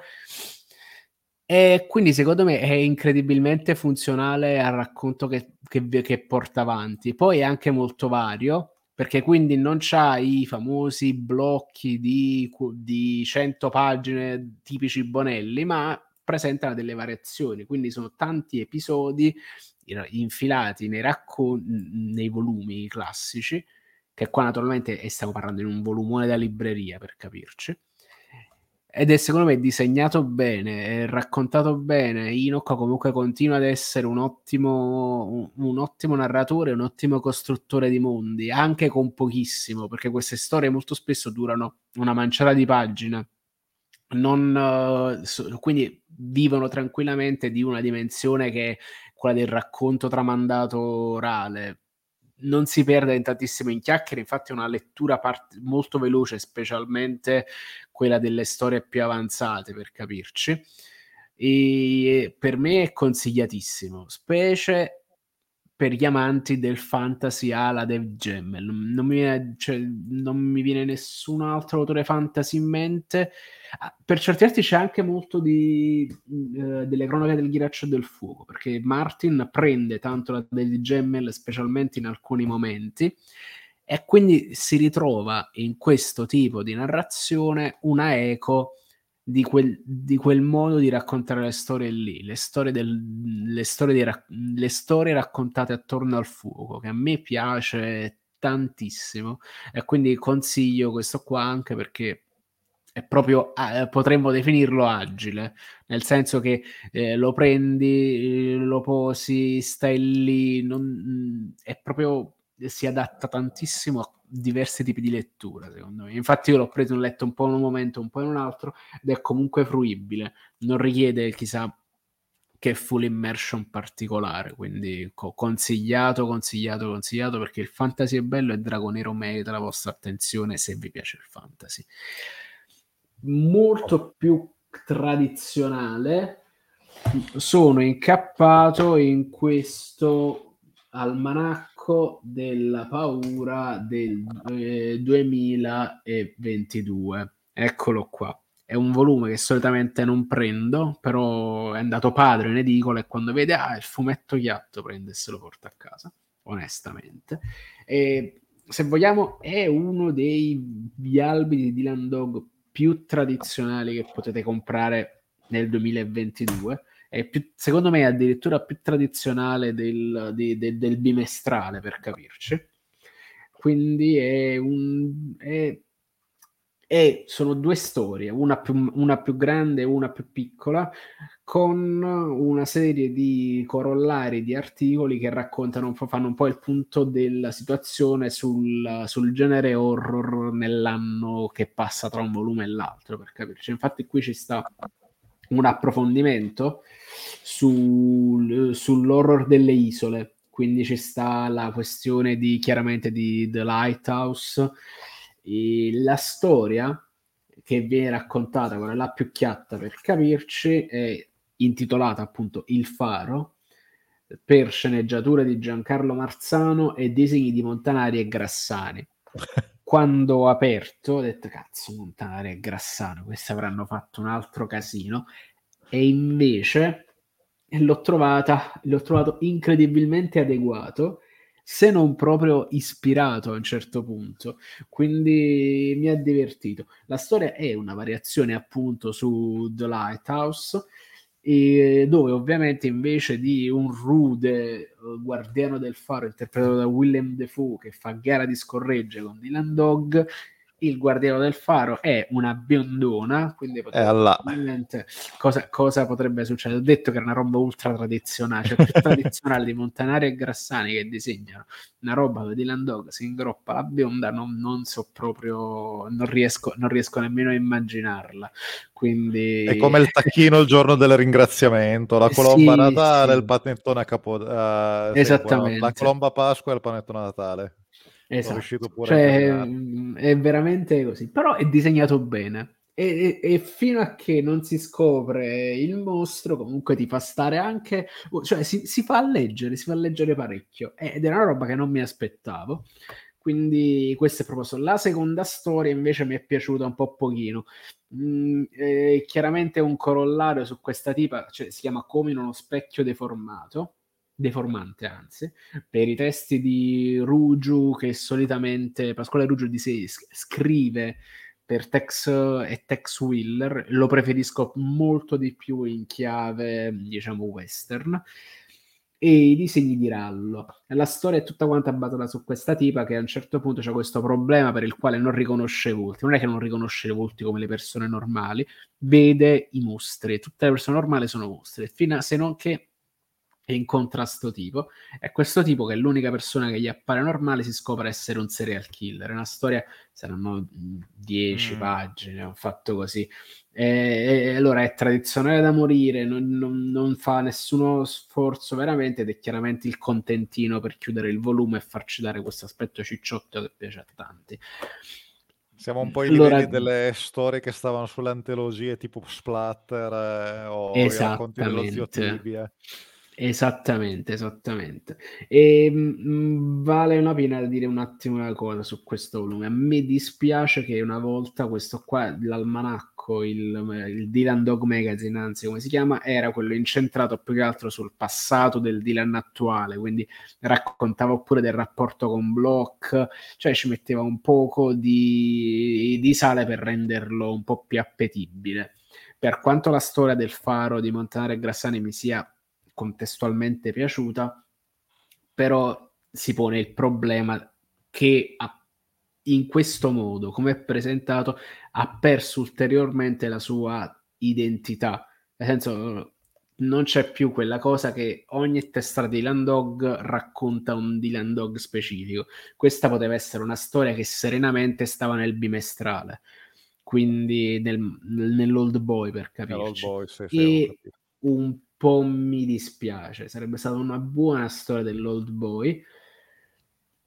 E quindi secondo me è incredibilmente funzionale al racconto che, che, che porta avanti. Poi è anche molto vario, perché quindi non c'ha i famosi blocchi di, di 100 pagine tipici Bonelli, ma presentano delle variazioni, quindi sono tanti episodi infilati nei, raccon- nei volumi classici, che qua naturalmente stiamo parlando in un volumone da libreria per capirci, ed è secondo me disegnato bene, è raccontato bene. Inoka comunque continua ad essere un ottimo, un, un, ottimo narratore, un ottimo costruttore di mondi, anche con pochissimo, perché queste storie molto spesso durano una manciata di pagine. Non, uh, quindi vivono tranquillamente di una dimensione che è quella del racconto tramandato orale non si perde in tantissimo in chiacchiere, infatti è una lettura part- molto veloce, specialmente quella delle storie più avanzate, per capirci. E per me è consigliatissimo, specie per gli amanti del fantasy alla Dev Gemmel. Non mi, viene, cioè, non mi viene nessun altro autore fantasy in mente. Ah, per certi versi c'è anche molto di, uh, delle cronache del ghiaccio del fuoco, perché Martin prende tanto la Dev Gemmel, specialmente in alcuni momenti, e quindi si ritrova in questo tipo di narrazione una eco di quel, di quel, modo di raccontare le storie lì, le storie, del, le, storie di, le storie raccontate attorno al fuoco, che a me piace tantissimo. E quindi consiglio questo qua anche perché è proprio, eh, potremmo definirlo agile, nel senso che eh, lo prendi, lo posi, stai lì, non, è proprio, si adatta tantissimo a diversi tipi di lettura, secondo me. Infatti io l'ho preso e letto un po' in un momento, un po' in un altro, ed è comunque fruibile. Non richiede chissà che full immersion particolare, quindi co- consigliato, consigliato, consigliato perché il fantasy è bello e Dragonero merita la vostra attenzione se vi piace il fantasy. Molto più tradizionale sono incappato in questo almanacco della paura del eh, 2022. Eccolo qua è un volume che solitamente non prendo, però è andato padre in edicola e quando vede ah, il fumetto chiatto prende e se lo porta a casa, onestamente. E se vogliamo è uno degli albi di Dylan Dog più tradizionali che potete comprare nel 2022. È più, secondo me è addirittura più tradizionale del, di, de, del bimestrale, per capirci. Quindi è un... È, e sono due storie, una più, una più grande e una più piccola, con una serie di corollari di articoli che raccontano fanno un po' il punto della situazione sul, sul genere horror nell'anno che passa tra un volume e l'altro, per capirci. Infatti qui ci sta un approfondimento sul, sull'horror delle isole, quindi ci sta la questione di chiaramente di The Lighthouse e la storia che viene raccontata, quella là più chiatta per capirci, è intitolata appunto Il Faro, per sceneggiature di Giancarlo Marzano e disegni di Montanari e Grassani. Quando ho aperto, ho detto cazzo, Montanari e Grassano, questi avranno fatto un altro casino, e invece l'ho trovata, l'ho trovato incredibilmente adeguato se non proprio ispirato a un certo punto. Quindi mi ha divertito. La storia è una variazione appunto su The Lighthouse, dove ovviamente invece di un rude eh, guardiano del faro interpretato da Willem Defoe che fa gara di scorregge con Dylan Dog il guardiano del faro è una biondona, quindi cosa, cosa, potrebbe succedere? Ho detto che era una roba ultra tradizionale, cioè più tradizionale di Montanari e Grassani che disegnano una roba dove Dylan Dog si ingroppa la bionda, non, non so proprio, non riesco, non riesco nemmeno a immaginarla. Quindi... È come il tacchino il giorno del ringraziamento, la colomba sì, Natale, sì. il panettone a capo... Uh, Esattamente. la colomba Pasqua e il panettone Natale. Esatto. Cioè, mm, è veramente così, però è disegnato bene. E, e, e, fino a che non si scopre il mostro, comunque ti fa stare anche, cioè si, si fa leggere, si fa leggere parecchio ed è una roba che non mi aspettavo. Quindi questa è proprio la seconda storia invece mi è piaciuta un po' pochino. Mm, eh, chiaramente un corollario su questa tipa, cioè si chiama Come in uno specchio deformato deformante anzi, per i testi di Rugiu che solitamente Pasquale Rugiu di sé scrive per Tex e Tex Willer, lo preferisco molto di più in chiave, diciamo, western. E i disegni di Rallo. La storia è tutta quanta basata su questa tipa che a un certo punto c'è questo problema per il quale non riconosce i volti. Non è che non riconosce i volti come le persone normali, vede i mostri. Tutte le persone normali sono mostri, fino a, se non che incontra sto tipo e questo tipo che è l'unica persona che gli appare normale si scopre essere un serial killer è una storia saranno 10 mm. pagine ho fatto così e, e, allora è tradizionale da morire non, non, non, fa nessuno sforzo veramente ed è chiaramente il contentino per chiudere il volume e farci dare questo aspetto cicciotto che piace a tanti siamo un po' i livelli allora, delle storie che stavano sulle antologie tipo Splatter eh, o i racconti dello zio Tibia. Esattamente, esattamente. E mh, mm, vale la pena dire un attimo una cosa su questo volume. A me dispiace che una volta questo qua, l'almanacco, il, il Dylan Dog Magazine, anzi come si chiama, era quello incentrato più che altro sul passato del Dylan attuale, quindi raccontava oppure del rapporto con Block, cioè ci metteva un poco di, di sale per renderlo un po' più appetibile. Per quanto la storia del faro di Montanare e Grassani mi sia contestualmente piaciuta, però si pone il problema che in questo modo, come è presentato, ha perso ulteriormente la sua identità. Nel senso, non c'è più quella cosa che ogni testa di Dylan Dog racconta un Dylan Dog specifico. Questa poteva essere una storia che serenamente stava nel bimestrale, quindi nel, nell'Old Boy per capirci. Boy, sì, sì, e un po' mi dispiace. Sarebbe stata una buona storia dell'Old Boy.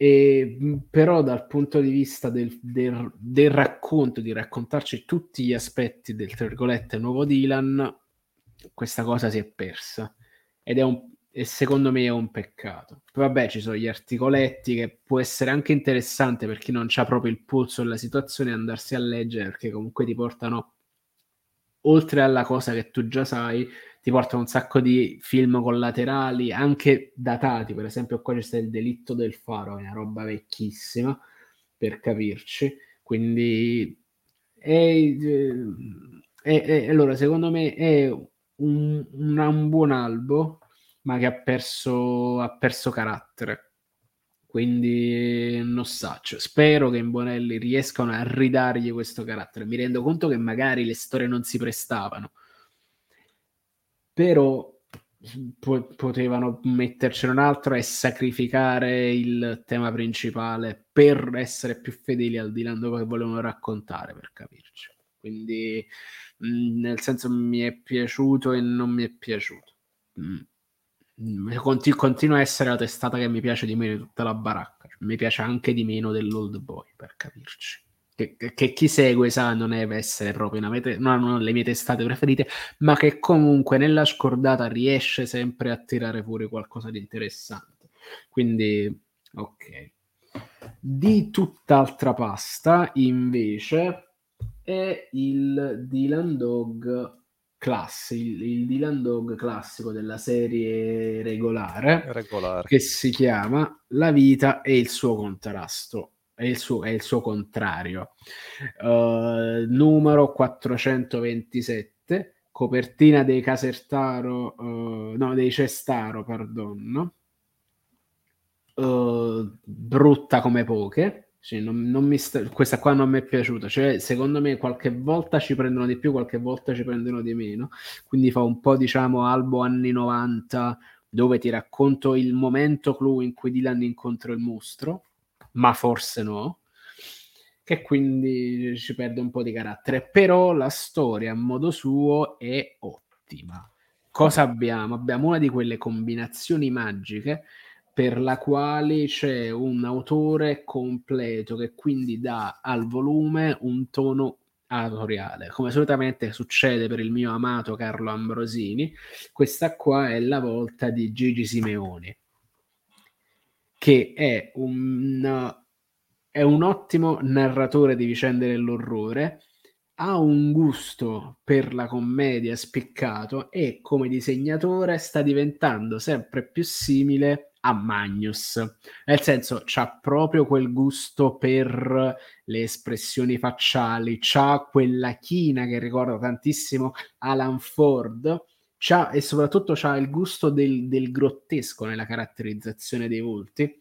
E, però dal punto di vista del, del, del, racconto, di raccontarci tutti gli aspetti del, tra virgolette, nuovo Dylan, questa cosa si è persa. Ed è un, e secondo me è un peccato. vabbè, ci sono gli articoletti che può essere anche interessante per chi non ha proprio il polso della situazione andarsi a leggere perché comunque ti portano oltre alla cosa che tu già sai, ti portano un sacco di film collaterali, anche datati, per esempio qua c'è il delitto del faro, è una roba vecchissima, per capirci, quindi è, è, è, allora secondo me è un, un, un buon albo ma che ha perso, ha perso carattere. Quindi non so, cioè, spero che in Bonelli riescano a ridargli questo carattere. Mi rendo conto che magari le storie non si prestavano, però po- potevano mettercene un altro e sacrificare il tema principale per essere più fedeli al di là che volevano raccontare, per capirci. Quindi, mh, nel senso, mi è piaciuto e non mi è piaciuto. Mm. Mm, Continu- continua a essere la testata che mi piace di meno di tutta la baracca. Mi piace anche di meno dell'Old Boy, per capirci. Che, che, chi segue sa non deve essere proprio una mete- no, non le mie testate preferite, ma che comunque nella scordata riesce sempre a tirare fuori qualcosa di interessante. Quindi, ok. Di tutt'altra pasta, invece, è il Dylan Dog classe, il, il Dylan Dog classico della serie regolare, regolare, che si chiama La vita e il suo contrasto. È il suo, è il suo contrario. Uh, numero 427, copertina dei Casertaro, uh, no, dei Cestaro, perdono. Uh, brutta come poche sì, non, non sta... questa qua non mi è piaciuta. Cioè, secondo me qualche volta ci prendono di più, qualche volta ci prendono di meno. Quindi fa un po', diciamo, albo anni 90, dove ti racconto il momento clou in cui Dylan incontra il mostro, ma forse no. Che quindi ci perde un po' di carattere. Però la storia, a modo suo, è ottima. Cosa abbiamo? Abbiamo una di quelle combinazioni magiche per la quale c'è un autore completo che quindi dà al volume un tono autoriale, come solitamente succede per il mio amato Carlo Ambrosini. Questa qua è la volta di Gigi Simeoni, che è un, è un ottimo narratore di vicende dell'orrore, ha un gusto per la commedia spiccato e come disegnatore sta diventando sempre più simile a Magnus, nel senso c'ha proprio quel gusto per le espressioni facciali, c'ha quella china che ricorda tantissimo Alan Ford, c'ha, e soprattutto c'ha il gusto del, del grottesco nella caratterizzazione dei volti,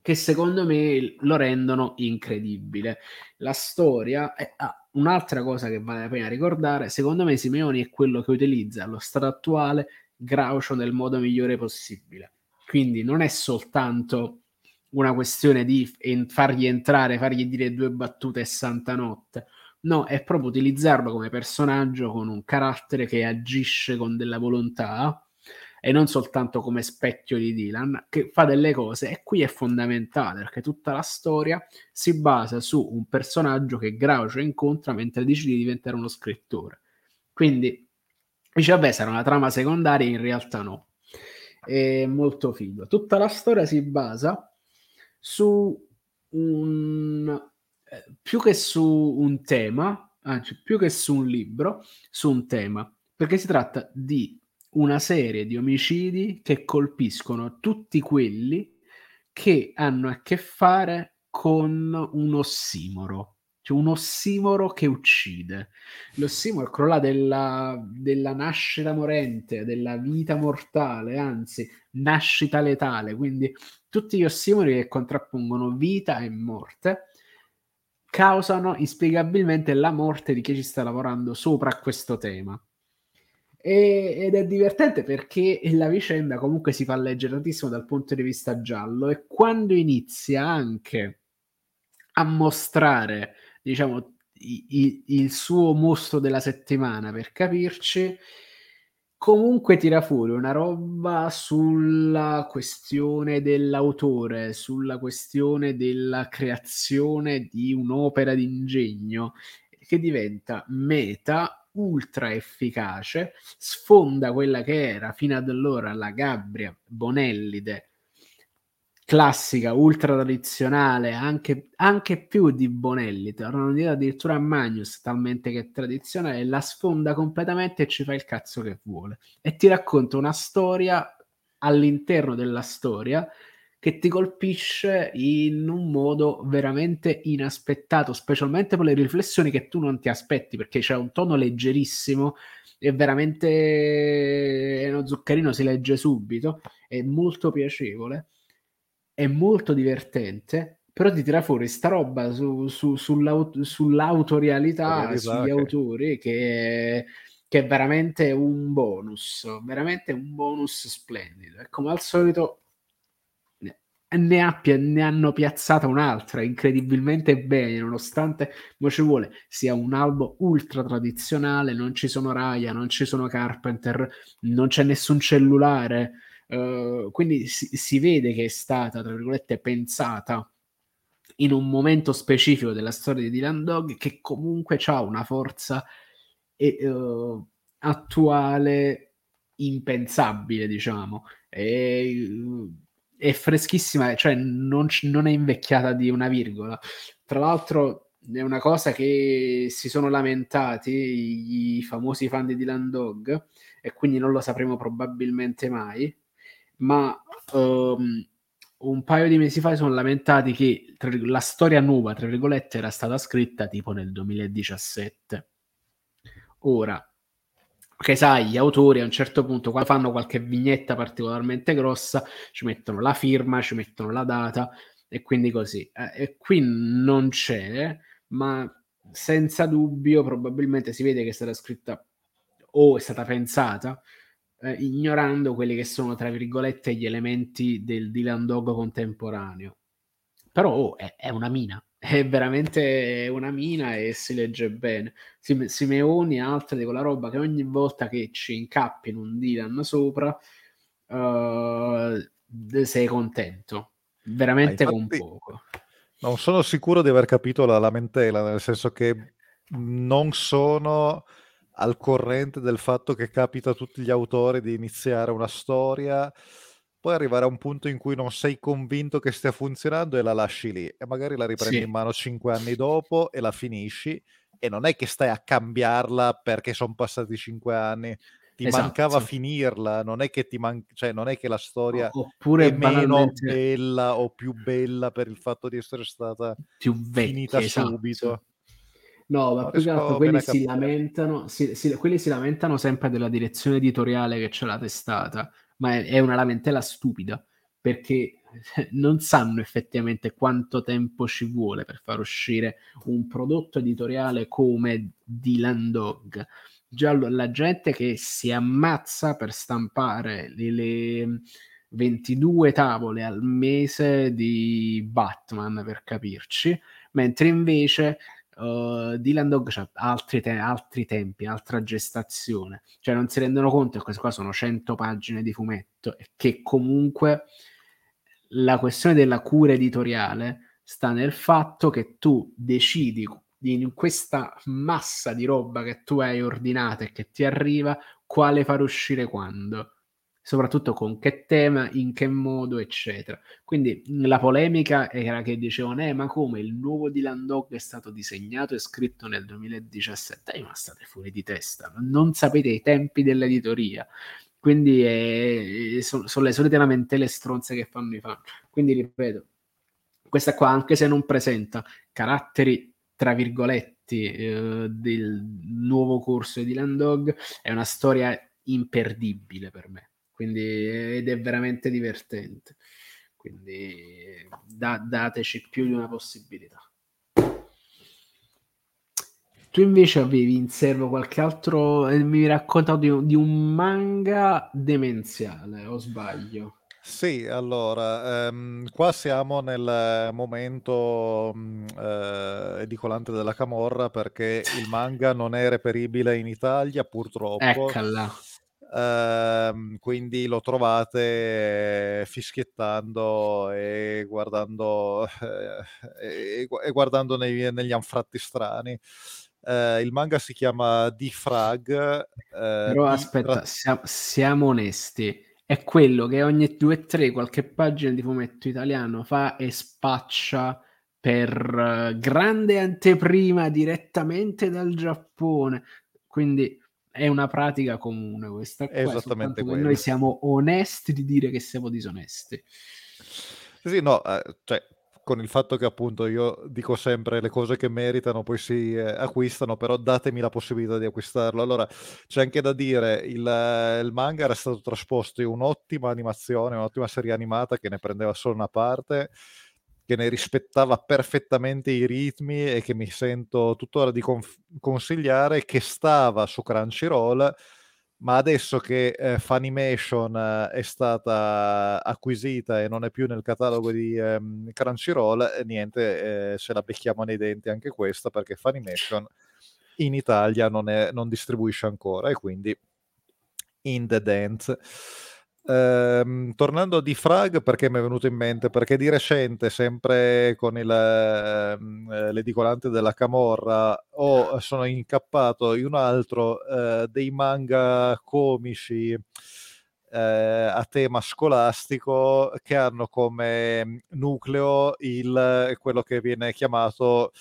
che secondo me lo rendono incredibile. La storia è ah, un'altra cosa che vale la pena ricordare, secondo me Simeoni è quello che utilizza allo stato attuale Groucho nel modo migliore possibile quindi non è soltanto una questione di fargli entrare, fargli dire due battute e santa notte. No, è proprio utilizzarlo come personaggio con un carattere che agisce con della volontà e non soltanto come specchio di Dylan, che fa delle cose. E qui è fondamentale perché tutta la storia si basa su un personaggio che Groucho incontra mentre decide di diventare uno scrittore. Quindi dice, vabbè, sarà una trama secondaria, in realtà no è molto figo. Tutta la storia si basa su un più che su un tema, anzi più che su un libro, su un tema, perché si tratta di una serie di omicidi che colpiscono tutti quelli che hanno a che fare con un ossimoro c'è un ossimoro che uccide. L'ossimoro è quello là della, della nascita morente, della vita mortale, anzi, nascita letale. Quindi tutti gli ossimori che contrappongono vita e morte causano inspiegabilmente la morte di chi ci sta lavorando sopra questo tema. E, ed è divertente perché la vicenda comunque si fa leggere tantissimo dal punto di vista giallo e quando inizia anche a mostrare diciamo, il, il suo mostro della settimana, per capirci, comunque tira fuori una roba sulla questione dell'autore, sulla questione della creazione di un'opera d'ingegno che diventa meta ultra efficace, sfonda quella che era fino ad allora la Gabbria Bonellide classica, ultra tradizionale, anche, anche più di Bonelli, tornano dire addirittura a Magnus, talmente che è tradizionale, la sfonda completamente e ci fa il cazzo che vuole. E ti racconta una storia all'interno della storia che ti colpisce in un modo veramente inaspettato, specialmente per le riflessioni che tu non ti aspetti, perché c'è un tono leggerissimo è veramente è uno zuccherino si legge subito, è molto piacevole è molto divertente, però ti tira fuori sta roba su, su, sull'aut- sull'autorialità, sugli okay. autori che è, che è veramente un bonus, veramente un bonus splendido. E come al solito ne, ha, ne, hanno piazzata un'altra incredibilmente bene, nonostante mo ci vuole sia un albo ultra tradizionale, non ci sono Raya, non ci sono Carpenter, non c'è nessun cellulare. Uh, quindi si, si, vede che è stata, tra virgolette, pensata in un momento specifico della storia di Dylan Dog che comunque ha una forza e, uh, attuale impensabile, diciamo. È, è freschissima, cioè non, non, è invecchiata di una virgola. Tra l'altro è una cosa che si sono lamentati i famosi fan di Dylan Dog e quindi non lo sapremo probabilmente mai ma um, un paio di mesi fa sono lamentati che la storia nuova, tra virgolette, era stata scritta tipo nel 2017. Ora, che sai, gli autori a un certo punto, quando fanno qualche vignetta particolarmente grossa, ci mettono la firma, ci mettono la data e quindi così. Eh, e qui non c'è, ma senza dubbio probabilmente si vede che è stata scritta o è stata pensata eh, ignorando quelli che sono, tra virgolette, gli elementi del Dylan Dog contemporaneo. Però oh, è, è, una mina, è veramente una mina e si legge bene. Sime- Simeoni e altre di quella roba che ogni volta che ci incappi in un Dylan sopra, uh, sei contento, veramente ah, infatti, con poco. Non sono sicuro di aver capito la lamentela, nel senso che non sono al corrente del fatto che capita a tutti gli autori di iniziare una storia, poi arrivare a un punto in cui non sei convinto che stia funzionando e la lasci lì e magari la riprendi sì. in mano cinque anni dopo e la finisci e non è che stai a cambiarla perché sono passati cinque anni ti esatto. mancava finirla, non è che ti man- cioè non è che la storia Oppure è meno bella o più bella per il fatto di essere stata più vecchia, finita esatto. subito. No, ma più che altro quelli si lamentano, si, si, quelli si lamentano sempre della direzione editoriale che c'è la testata, ma è, è una lamentela stupida, perché non sanno effettivamente quanto tempo ci vuole per far uscire un prodotto editoriale come Dylan Dog. Già la gente che si ammazza per stampare le, le 22 tavole al mese di Batman, per capirci, mentre invece uh, Dylan Dog ha altri, te- altri, tempi, altra gestazione, cioè non si rendono conto che queste qua sono 100 pagine di fumetto e che comunque la questione della cura editoriale sta nel fatto che tu decidi in questa massa di roba che tu hai ordinato e che ti arriva quale far uscire quando soprattutto con che tema, in che modo, eccetera. Quindi la polemica era che dicevano, eh, ma come il nuovo Dylan Dog è stato disegnato e scritto nel 2017? Eh, ma state fuori di testa, non sapete i tempi dell'editoria. Quindi eh, sono, sono le solite lamentele stronze che fanno i fan. Quindi ripeto, questa qua, anche se non presenta caratteri tra virgoletti eh, del nuovo corso di Dylan Dog, è una storia imperdibile per me quindi, ed è veramente divertente. Quindi da, dateci più di una possibilità. Tu invece avevi in serbo qualche altro, eh, mi raccontato di, di un manga demenziale, o sbaglio? Sì, allora, ehm, qua siamo nel momento mm, eh, edicolante della Camorra perché il manga non è reperibile in Italia, purtroppo. Eccola Uh, quindi lo trovate fischiettando e guardando, eh, e, e guardando nei, negli anfratti strani. Uh, il manga si chiama Defrag. Uh, Però aspetta, siamo, siamo onesti è quello che ogni due o tre qualche pagina di fumetto italiano fa e spaccia per grande anteprima direttamente dal Giappone. Quindi è una pratica comune questa. Qua, esattamente quello. Noi siamo onesti di dire che siamo disonesti. Sì, no, eh, cioè, con il fatto che appunto io dico sempre le cose che meritano poi si eh, acquistano, però datemi la possibilità di acquistarlo. Allora, c'è anche da dire, il, eh, il manga era stato trasposto in un'ottima animazione, un'ottima serie animata che ne prendeva solo una parte, che ne rispettava perfettamente i ritmi e che mi sento tuttora di conf- consigliare, che stava su Crunchyroll, ma adesso che eh, Funimation eh, è stata acquisita e non è più nel catalogo di ehm, Crunchyroll, eh, niente, eh, ce la becchiamo nei denti anche questa perché Funimation in Italia non, è, non distribuisce ancora e quindi in the dance. Ehm, tornando di Frag, perché mi è venuto in mente? Perché di recente, sempre con il, ehm, eh, l'edicolante della Camorra, ho, sono incappato in un altro eh, dei manga comici eh, a tema scolastico che hanno come nucleo il, quello che viene chiamato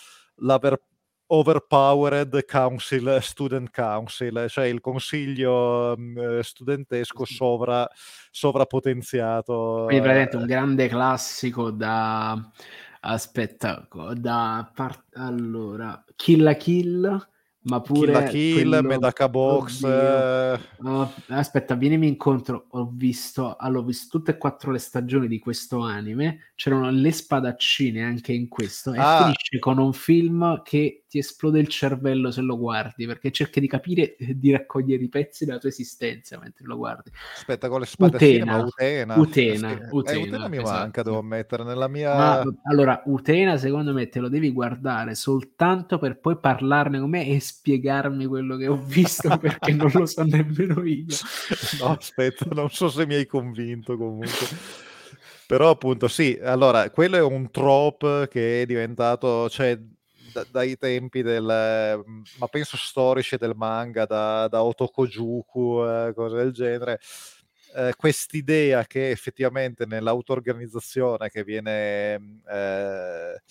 l'aver overpowered council, student council, cioè il consiglio um, studentesco sovra, sovrapotenziato. Quindi praticamente un grande classico da... Aspetta, da... Part... Allora, Kill la Kill ma pure Kill la Kill, quello... Medaka Box. Eh... Oh, aspetta, vienimi incontro. Ho visto, allora, ho visto tutte e quattro le stagioni di questo anime. C'erano le spadaccine anche in questo. E ah. finisce con un film che ti esplode il cervello se lo guardi perché cerchi di capire e di raccogliere i pezzi della tua esistenza mentre lo guardi. Aspetta, con le spadaccine, Utena, ma Utena. Utena. Utena, eh, Utena mi esatto. manca, devo ammettere, nella mia... Ma, allora, Utena secondo me te lo devi guardare soltanto per poi parlarne con me e spiegarmi quello che ho visto perché non lo so nemmeno io. No, aspetta, non so se mi hai convinto comunque. Però appunto sì, allora, quello è un trope che è diventato, cioè da, dai tempi del, ma penso storici del manga, da, da Otokojuku, eh, cose del genere, eh, quest'idea che effettivamente nell'auto-organizzazione che viene eh,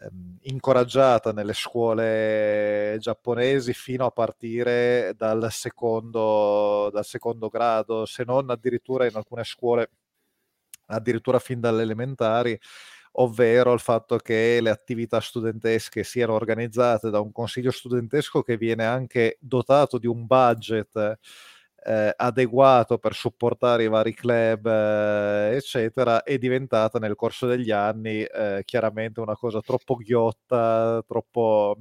ehm, incoraggiata nelle scuole giapponesi fino a partire dal secondo, dal secondo grado, se non addirittura in alcune scuole addirittura fin dalle elementari, ovvero il fatto che le attività studentesche siano organizzate da un consiglio studentesco che viene anche dotato di un budget eh, adeguato per supportare i vari club, eh, eccetera, è diventata nel corso degli anni eh, chiaramente una cosa troppo ghiotta, troppo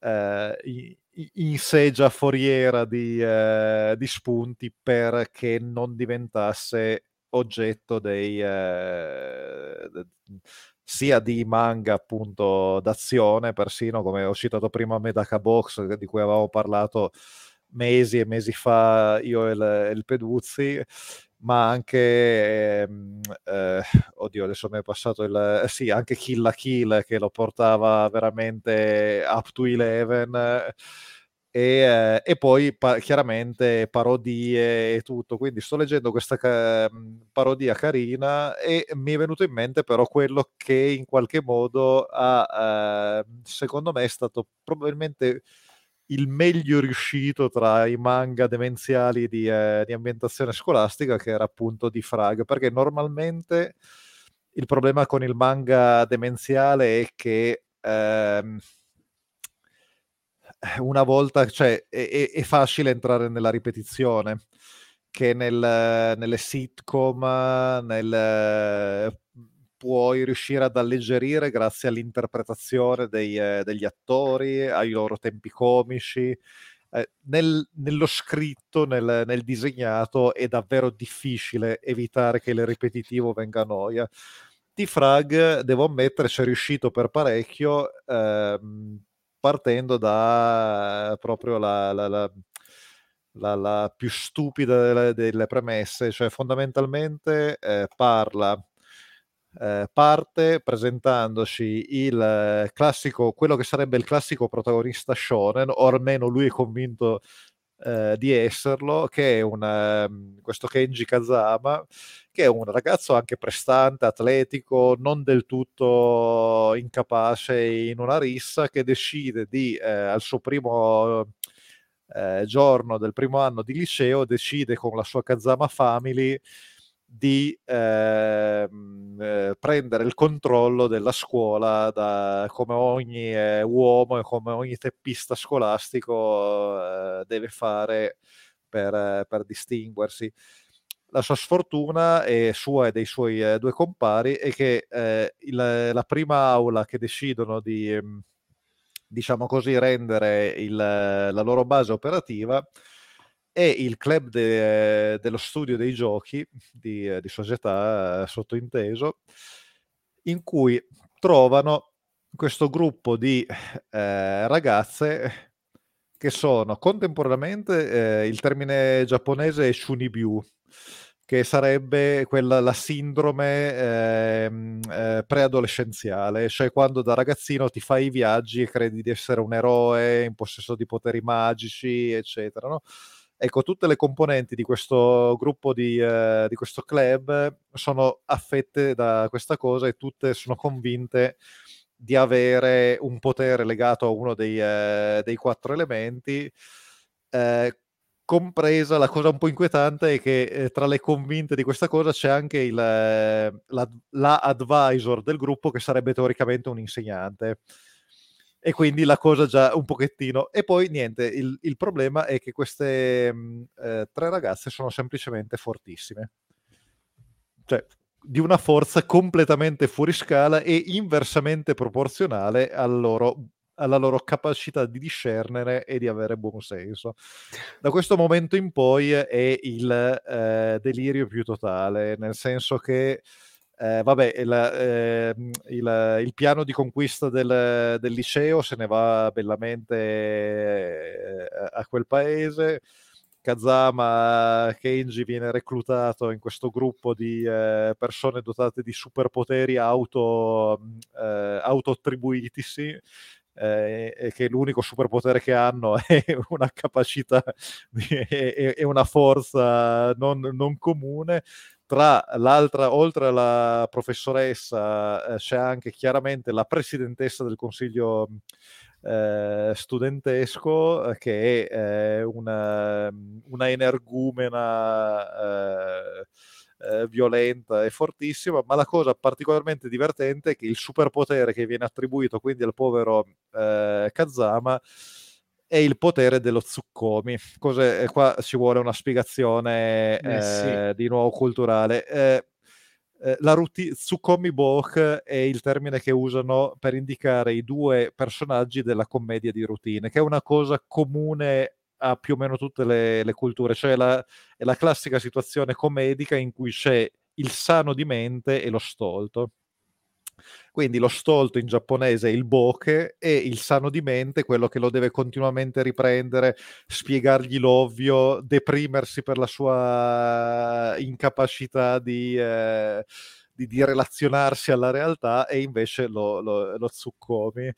eh, in seggia foriera di, eh, di spunti perché non diventasse oggetto dei, eh, sia di manga appunto d'azione, persino come ho citato prima Medaka Box di cui avevamo parlato mesi e mesi fa io e il, il Peduzzi, ma anche, ehm, eh, oddio adesso mi è passato il, sì, anche Kill la Kill che lo portava veramente up to 11 e, eh, e poi pa- chiaramente parodie e tutto. Quindi sto leggendo questa ca- parodia carina e mi è venuto in mente però quello che in qualche modo ha, eh, secondo me, è stato probabilmente il meglio riuscito tra i manga demenziali di, eh, di ambientazione scolastica, che era appunto di Frag, perché normalmente il problema con il manga demenziale è che... Ehm, una volta, cioè è, è, facile entrare nella ripetizione, che nel, nelle sitcom nel, puoi riuscire ad alleggerire grazie all'interpretazione dei, degli attori, ai loro tempi comici. Eh, nel, nello scritto, nel, nel, disegnato, è davvero difficile evitare che il ripetitivo venga a noia. T-Frag, devo ammettere, ci è riuscito per parecchio. Ehm, partendo da proprio la, la, la la, la più stupida delle, delle, premesse, cioè fondamentalmente eh, parla, eh, parte presentandoci il classico, quello che sarebbe il classico protagonista shonen, o almeno lui è convinto eh, di esserlo, che è un, um, questo Kenji Kazama, che è un ragazzo anche prestante, atletico, non del tutto incapace in una rissa, che decide di, eh, al suo primo eh, giorno del primo anno di liceo, decide con la sua Kazama Family di eh, eh, prendere il controllo della scuola da, come ogni eh, uomo e come ogni teppista scolastico eh, deve fare per, per, distinguersi. La sua sfortuna è sua e dei suoi eh, due compari è che eh, il, la prima aula che decidono di, ehm, diciamo così, rendere il, la loro base operativa è il club de, dello studio dei giochi di, di società eh, sottointeso, in cui trovano questo gruppo di eh, ragazze che sono contemporaneamente, eh, il termine giapponese è shunibyu, che sarebbe quella, la sindrome eh, eh, preadolescenziale, cioè quando da ragazzino ti fai i viaggi e credi di essere un eroe in possesso di poteri magici, eccetera, no? Ecco, tutte le componenti di questo gruppo di, eh, di questo club sono affette da questa cosa e tutte sono convinte di avere un potere legato a uno dei, eh, dei quattro elementi. Eh, compresa la cosa un po' inquietante è che eh, tra le convinte di questa cosa c'è anche il, la, la advisor del gruppo che sarebbe teoricamente un insegnante e quindi la cosa già un pochettino. E poi niente, il, il problema è che queste mh, mm, eh, tre ragazze sono semplicemente fortissime. Cioè, di una forza completamente fuori scala e inversamente proporzionale al loro, alla loro capacità di discernere e di avere buon senso. Da questo momento in poi è il eh, delirio più totale, nel senso che eh, vabbè, il, eh, il, il, piano di conquista del, del, liceo se ne va bellamente eh, a quel paese. Kazama Kenji viene reclutato in questo gruppo di eh, persone dotate di superpoteri auto, eh, auto-attribuitisi, eh, che l'unico superpotere che hanno è una capacità e una forza non, non comune tra l'altra, oltre alla professoressa, eh, c'è anche chiaramente la presidentessa del consiglio eh, studentesco, eh, che è eh, una, una energumena eh, eh, violenta e fortissima, ma la cosa particolarmente divertente è che il superpotere che viene attribuito quindi al povero Kazama è il potere dello Tsukomi. Cos'è? Qua ci vuole una spiegazione eh, sì. Eh, di nuovo culturale. Eh, eh, la ruti- Tsukomi Bok è il termine che usano per indicare i due personaggi della commedia di routine, che è una cosa comune a più o meno tutte le, le culture, cioè la, è la classica situazione comedica in cui c'è il sano di mente e lo stolto. Quindi lo stolto in giapponese è il boke e il sano di mente, quello che lo deve continuamente riprendere, spiegargli l'ovvio, deprimersi per la sua incapacità di... Eh, di, di, relazionarsi alla realtà e invece lo, lo, lo Tsukomi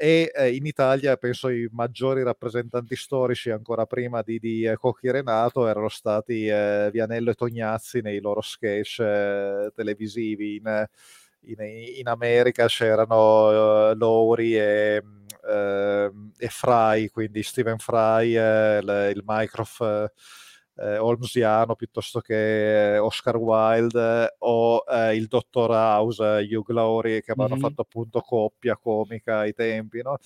e eh, in Italia penso i maggiori rappresentanti storici ancora prima di, di eh, Cocchi Renato erano stati eh, Vianello e Tognazzi nei loro sketch eh, televisivi in, in, in America c'erano uh, Lowry e, uh, e, Fry, quindi Stephen Fry, uh, il, il Mycroft Holmesiano piuttosto che Oscar Wilde o il Dottor House, Hugh Laurie che avevano mm-hmm. fatto appunto coppia comica ai tempi, no?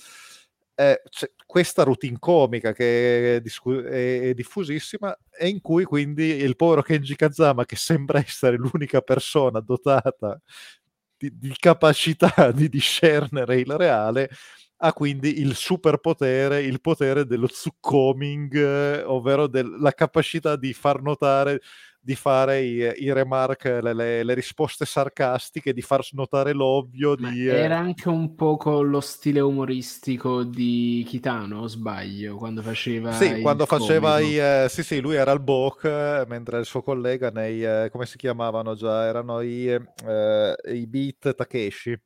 Eh, questa routine comica che è, discu- è, diffusissima e in cui quindi il povero Kenji Kazama che sembra essere l'unica persona dotata di, di capacità di discernere il reale ha quindi il superpotere, il potere dello zuccoming, eh, ovvero la capacità di far notare di fare i, i remark, le, le, le, risposte sarcastiche, di far notare l'ovvio. Di, eh, era anche un po' con lo stile umoristico di Kitano, o sbaglio, quando faceva Sì, quando faceva i... Eh, sì, sì, lui era il Bok, mentre il suo collega nei... Eh, come si chiamavano già? Erano i, eh, i Beat Takeshi.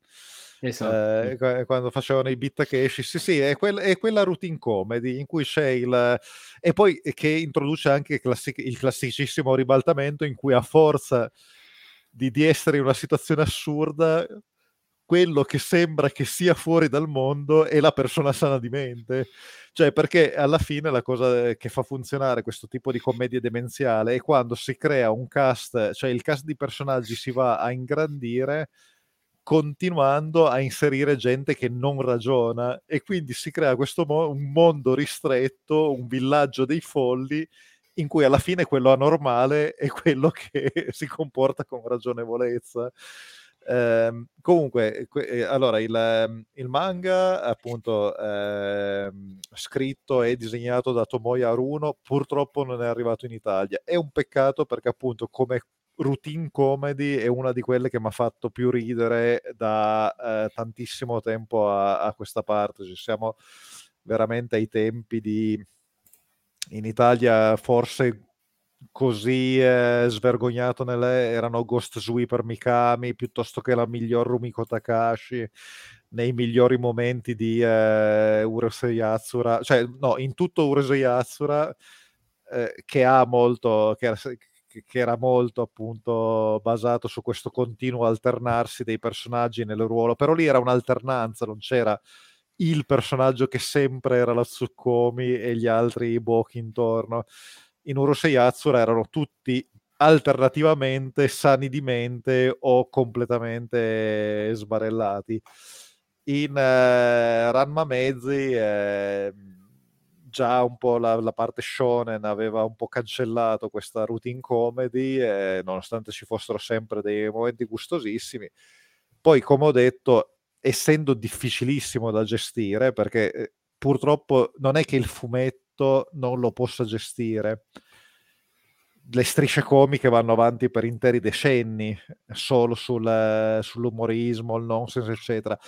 Esatto. Eh, quando facevano i beat Takeshi, sì, sì, è, quel, è, quella routine comedy in cui c'è il e poi che introduce anche classic, il classicissimo ribaltamento in cui a forza di, di essere in una situazione assurda quello che sembra che sia fuori dal mondo è la persona sana di mente. Cioè, perché alla fine la cosa che fa funzionare questo tipo di commedia demenziale è quando si crea un cast, cioè il cast di personaggi si va a ingrandire continuando a inserire gente che non ragiona e quindi si crea questo mo- un mondo ristretto, un villaggio dei folli in cui alla fine quello anormale è quello che si comporta con ragionevolezza. Eh, comunque, que- allora il, ehm, il, manga, appunto, eh, scritto e disegnato da Tomoya Aruno, purtroppo non è arrivato in Italia. È un peccato perché, appunto, come routine comedy è una di quelle che mi ha fatto più ridere da eh, tantissimo tempo a, a, questa parte. Ci siamo veramente ai tempi di in Italia forse così eh, svergognato nelle erano Ghost Sweeper Mikami piuttosto che la miglior Rumiko Takashi nei migliori momenti di eh, Urusei Yatsura cioè no in tutto Urusei Yatsura eh, che ha molto che, che era molto appunto basato su questo continuo alternarsi dei personaggi nel ruolo, però lì era un'alternanza, non c'era il personaggio che sempre era la Tsukomi e gli altri i Boki intorno. In Urusei Yatsura erano tutti alternativamente sani di mente o completamente sbarellati. In uh, Ranma Mezzi eh, già un po' la, la, parte shonen aveva un po' cancellato questa routine comedy, eh, nonostante ci fossero sempre dei momenti gustosissimi. Poi, come ho detto, essendo difficilissimo da gestire, perché eh, purtroppo non è che il fumetto non lo possa gestire, le strisce comiche vanno avanti per interi decenni solo sul, sull'umorismo, il nonsense, eccetera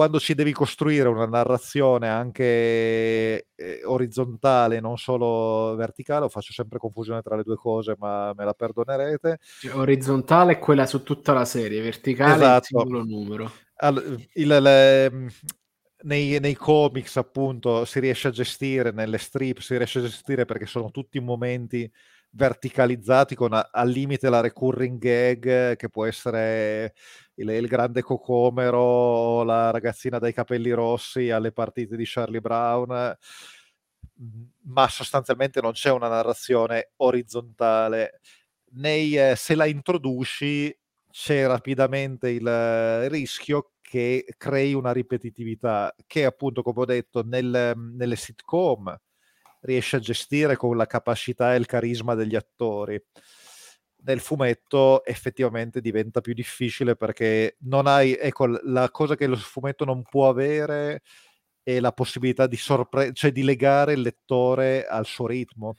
quando ci devi costruire una narrazione anche eh, orizzontale, non solo verticale, faccio sempre confusione tra le due cose, ma me la perdonerete. Cioè, orizzontale è quella su tutta la serie, verticale esatto. è il singolo numero. All, il, le, nei, nei, comics, appunto, si riesce a gestire, nelle strip si riesce a gestire perché sono tutti momenti verticalizzati con a, al limite la recurring gag che può essere il, il grande cocomero, la ragazzina dai capelli rossi alle partite di Charlie Brown, ma sostanzialmente non c'è una narrazione orizzontale. Nei, eh, se la introduci c'è rapidamente il eh, rischio che crei una ripetitività che appunto come ho detto nel, nelle sitcom riesce a gestire con la capacità e il carisma degli attori nel fumetto effettivamente diventa più difficile perché non hai, ecco, la cosa che lo fumetto non può avere è la possibilità di sorprendere, cioè di legare il lettore al suo ritmo.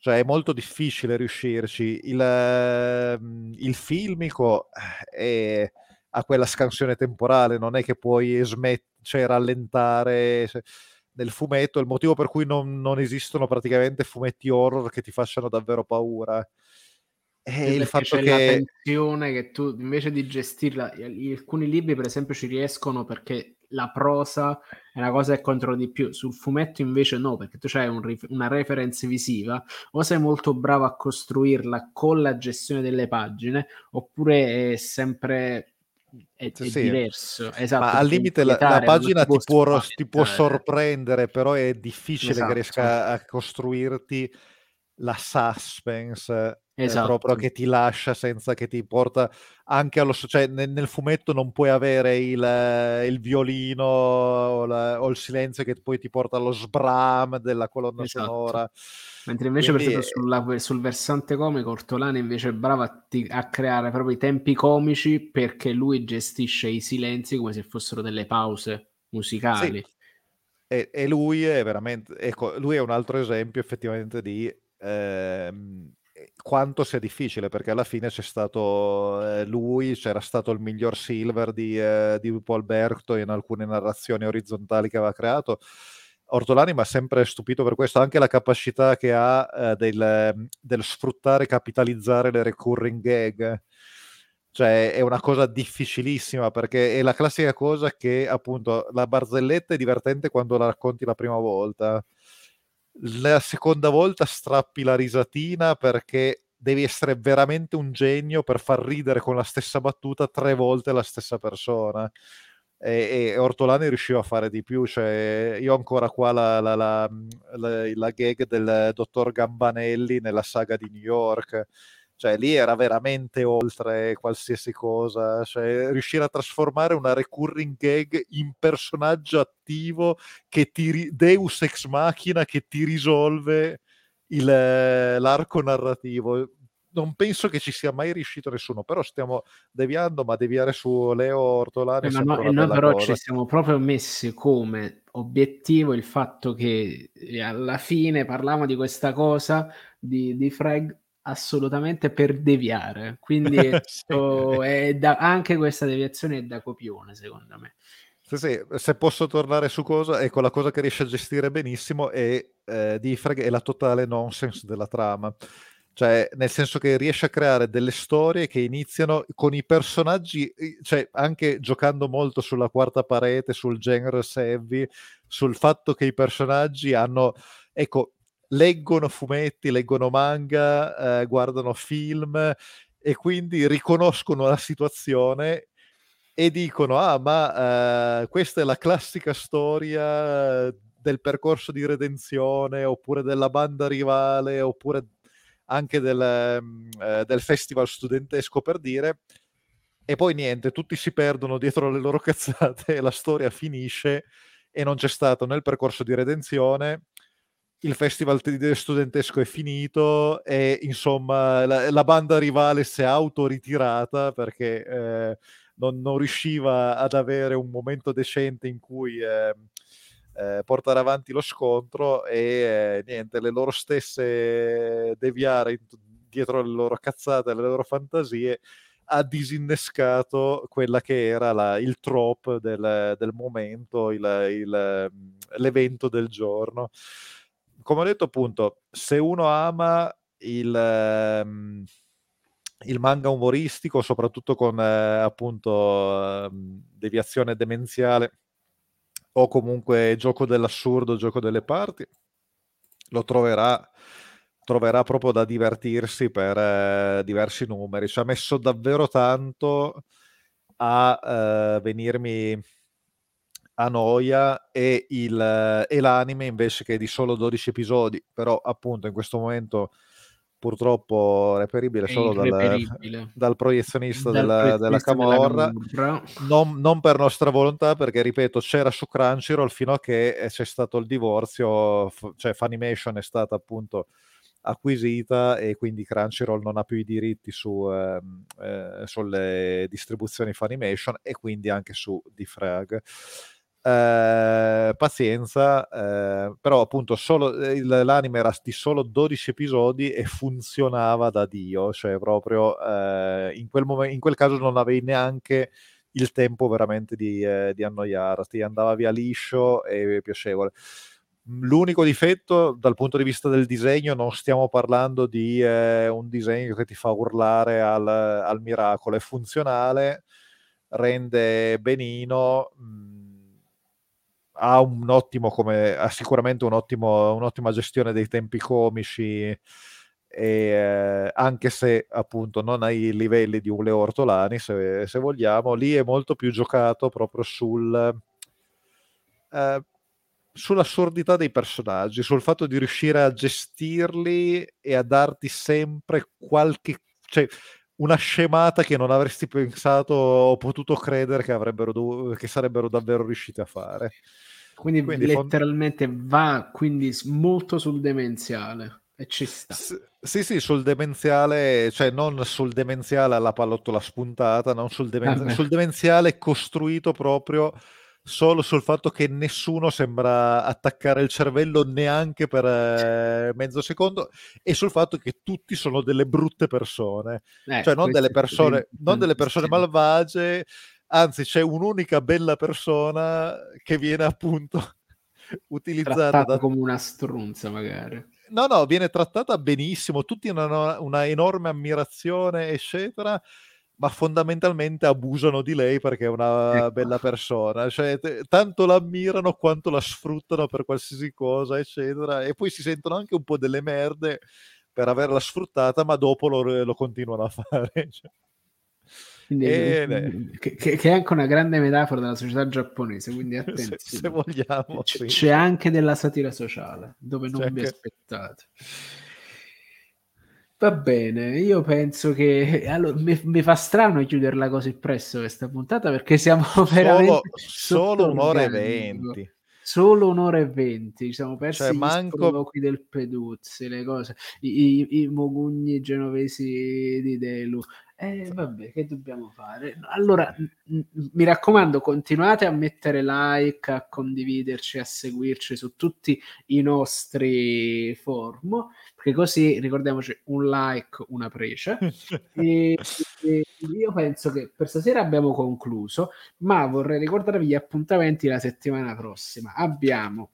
Cioè è molto difficile riuscirci. Il, ehm, il filmico eh, è, ha quella scansione temporale, non è che puoi smet- cioè, rallentare. Nel fumetto, il motivo per cui non, non esistono praticamente fumetti horror che ti facciano davvero paura è il fatto c'è che... la tensione che tu invece di gestirla, alcuni libri per esempio ci riescono perché la prosa è una cosa che controlli di più, sul fumetto invece no, perché tu hai un, una reference visiva, o sei molto bravo a costruirla con la gestione delle pagine, oppure è sempre è, è sì. diverso. Esatto, Ma al limite la, la, pagina ti può, ti può, sorprendere, però è difficile esatto. che riesca a costruirti la suspense esatto. proprio che ti lascia senza che ti porta anche allo cioè nel, nel fumetto non puoi avere il, il violino o, la, o, il silenzio che poi ti porta allo sbram della colonna esatto. sonora mentre invece Quindi... per esempio sulla, sul versante comico Ortolani invece è bravo a, a, creare proprio i tempi comici perché lui gestisce i silenzi come se fossero delle pause musicali sì. e, e, lui è veramente ecco lui è un altro esempio effettivamente di ehm, quanto sia difficile, perché alla fine c'è stato eh, lui, c'era stato il miglior Silver di, eh, di Paul Berto in alcune narrazioni orizzontali che aveva creato. Ortolani mi ha sempre stupito per questo, anche la capacità che ha eh, del, del, sfruttare, capitalizzare le recurring gag. Cioè è una cosa difficilissima perché è la classica cosa che appunto la barzelletta è divertente quando la racconti la prima volta la seconda volta strappi la risatina perché devi essere veramente un genio per far ridere con la stessa battuta tre volte la stessa persona. E, e Ortolani riusciva a fare di più. Cioè, io ho ancora qua la, la, la, la, gag del dottor Gambanelli nella saga di New York cioè lì era veramente oltre qualsiasi cosa, cioè riuscire a trasformare una recurring gag in personaggio attivo che ti Deus ex machina che ti risolve il, l'arco narrativo. Non penso che ci sia mai riuscito nessuno, però stiamo deviando, ma deviare su Leo Ortolani. Eh, no, e noi però cosa. ci siamo proprio messi come obiettivo il fatto che eh, alla fine parliamo di questa cosa di, di Frag assolutamente per deviare. Quindi sì. è da, anche questa deviazione è da copione, secondo me. Sì, sì, se posso tornare su cosa, ecco la cosa che riesce a gestire benissimo è eh, Diffrag è la totale nonsense della trama. Cioè, nel senso che riesce a creare delle storie che iniziano con i personaggi, cioè anche giocando molto sulla quarta parete, sul genere heavy, sul fatto che i personaggi hanno, ecco, leggono fumetti, leggono manga, eh, guardano film e quindi riconoscono la situazione e dicono ah ma eh, questa è la classica storia del percorso di redenzione oppure della banda rivale oppure anche del, mm, eh, del festival studentesco per dire e poi niente, tutti si perdono dietro le loro cazzate e la storia finisce e non c'è stato nel percorso di redenzione il festival studentesco è finito e insomma la, la banda rivale si è autoritirata perché eh, non, non, riusciva ad avere un momento decente in cui eh, eh, portare avanti lo scontro e eh, niente, le loro stesse deviare dietro le loro cazzate, le loro fantasie ha disinnescato quella che era la, il trope del, del momento, il, il, l'evento del giorno come ho detto appunto, se uno ama il, ehm, il manga umoristico, soprattutto con eh, appunto eh, deviazione demenziale o comunque gioco dell'assurdo, gioco delle parti, lo troverà troverà proprio da divertirsi per eh, diversi numeri. Ci ha messo davvero tanto a eh, venirmi a noia e, il, e l'anime invece che di solo 12 episodi, però appunto in questo momento purtroppo reperibile solo dal, dal, proiezionista dal della, della Camorra, non, non, per nostra volontà perché ripeto c'era su Crunchyroll fino a che eh, c'è stato il divorzio, cioè Funimation è stata appunto acquisita e quindi Crunchyroll non ha più i diritti su, eh, eh, sulle distribuzioni Funimation e quindi anche su Defrag. Eh, pazienza, eh, però appunto solo, il, l'anime era di solo 12 episodi e funzionava da Dio, cioè proprio eh, in, quel momen- in quel caso non avevi neanche il tempo veramente di, eh, di annoiarti, andava via liscio e piacevole. L'unico difetto dal punto di vista del disegno, non stiamo parlando di eh, un disegno che ti fa urlare al, al miracolo, è funzionale, rende benino. Mh, mm, ha un ottimo come ha sicuramente un ottimo, un'ottima gestione dei tempi comici e, eh, anche se appunto non ha i livelli di un Leo Ortolani se, se vogliamo lì è molto più giocato proprio sul eh, sull'assurdità dei personaggi sul fatto di riuscire a gestirli e a darti sempre qualche cioè una scemata che non avresti pensato o potuto credere che, avrebbero che sarebbero davvero riusciti a fare. Quindi, quindi letteralmente fond... va quindi molto sul demenziale e ci sta. S- sì, sì, sul demenziale, cioè non sul demenziale alla pallottola spuntata, non sul, demen- sul demenziale costruito proprio solo sul fatto che nessuno sembra attaccare il cervello neanche per eh, mezzo secondo e sul fatto che tutti sono delle brutte persone, eh, cioè non delle persone, non delle persone malvagie, anzi c'è un'unica bella persona che viene appunto utilizzata da... come una strunza magari. No, no, viene trattata benissimo, tutti hanno una enorme ammirazione, eccetera ma fondamentalmente abusano di lei perché è una ecco. bella persona, cioè t- tanto la ammirano quanto la sfruttano per qualsiasi cosa, eccetera, e poi si sentono anche un po' delle merde per averla sfruttata, ma dopo lo, lo continuano a fare. Cioè. Quindi, e... che, che, è anche una grande metafora della società giapponese, quindi attenzione. Se, se vogliamo. C- sì. C'è anche della satira sociale, dove non c'è vi anche... aspettate. Va bene, io penso che allora, mi, fa strano chiuderla così presto questa puntata perché siamo veramente solo un'ora e venti. Solo un'ora e venti, ci siamo persi cioè, manco... i del Peduzzi, le cose, i, i, i mogugni genovesi di Delu. Eh, vabbè, che dobbiamo fare? Allora, mi raccomando, continuate a mettere like, a condividerci, a seguirci su tutti i nostri forum, perché così, ricordiamoci, un like, una prece. e, e io penso che per stasera abbiamo concluso, ma vorrei ricordarvi gli appuntamenti la settimana prossima. Abbiamo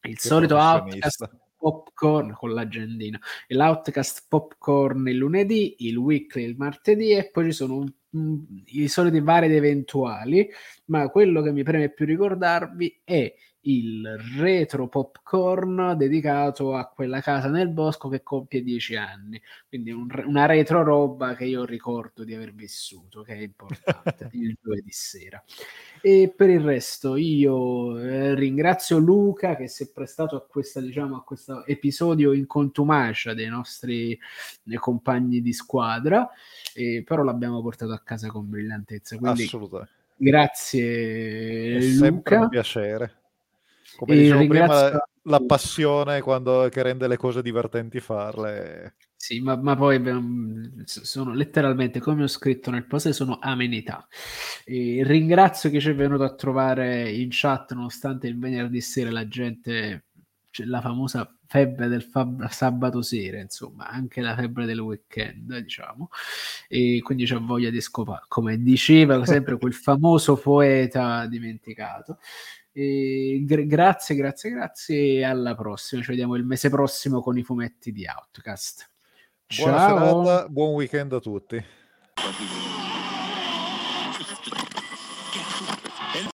il che solito outcast popcorn con l'agendina, l'outcast popcorn il lunedì, il weekly il martedì e poi ci sono un, i soliti vari ed eventuali, ma quello che mi preme più ricordarvi è il retro popcorn dedicato a quella casa nel bosco che compie dieci anni. Quindi un, una retro roba che io ricordo di aver vissuto, che è importante, il giovedì sera. E per il resto io eh, ringrazio Luca che si è prestato a questa, diciamo, a questo episodio in contumacia dei nostri eh, compagni di squadra, eh, però l'abbiamo portato a casa con brillantezza. Quindi Assolutamente. Grazie è Luca. un piacere. Come dicevo ringrazio... prima, la passione quando, che rende le cose divertenti farle. Sì, ma, ma, poi sono letteralmente, come ho scritto nel post, sono amenità. E ringrazio che ci è venuto a trovare in chat, nonostante il venerdì sera la gente, cioè la famosa febbre del fab- sabato sera, insomma, anche la febbre del weekend, diciamo. E quindi c'ho voglia di scopare, come diceva sempre quel famoso poeta dimenticato. E gra- grazie, grazie, grazie e alla prossima. Ci vediamo il mese prossimo con i fumetti di Outcast. Buona Ciao. serata, buon weekend a tutti.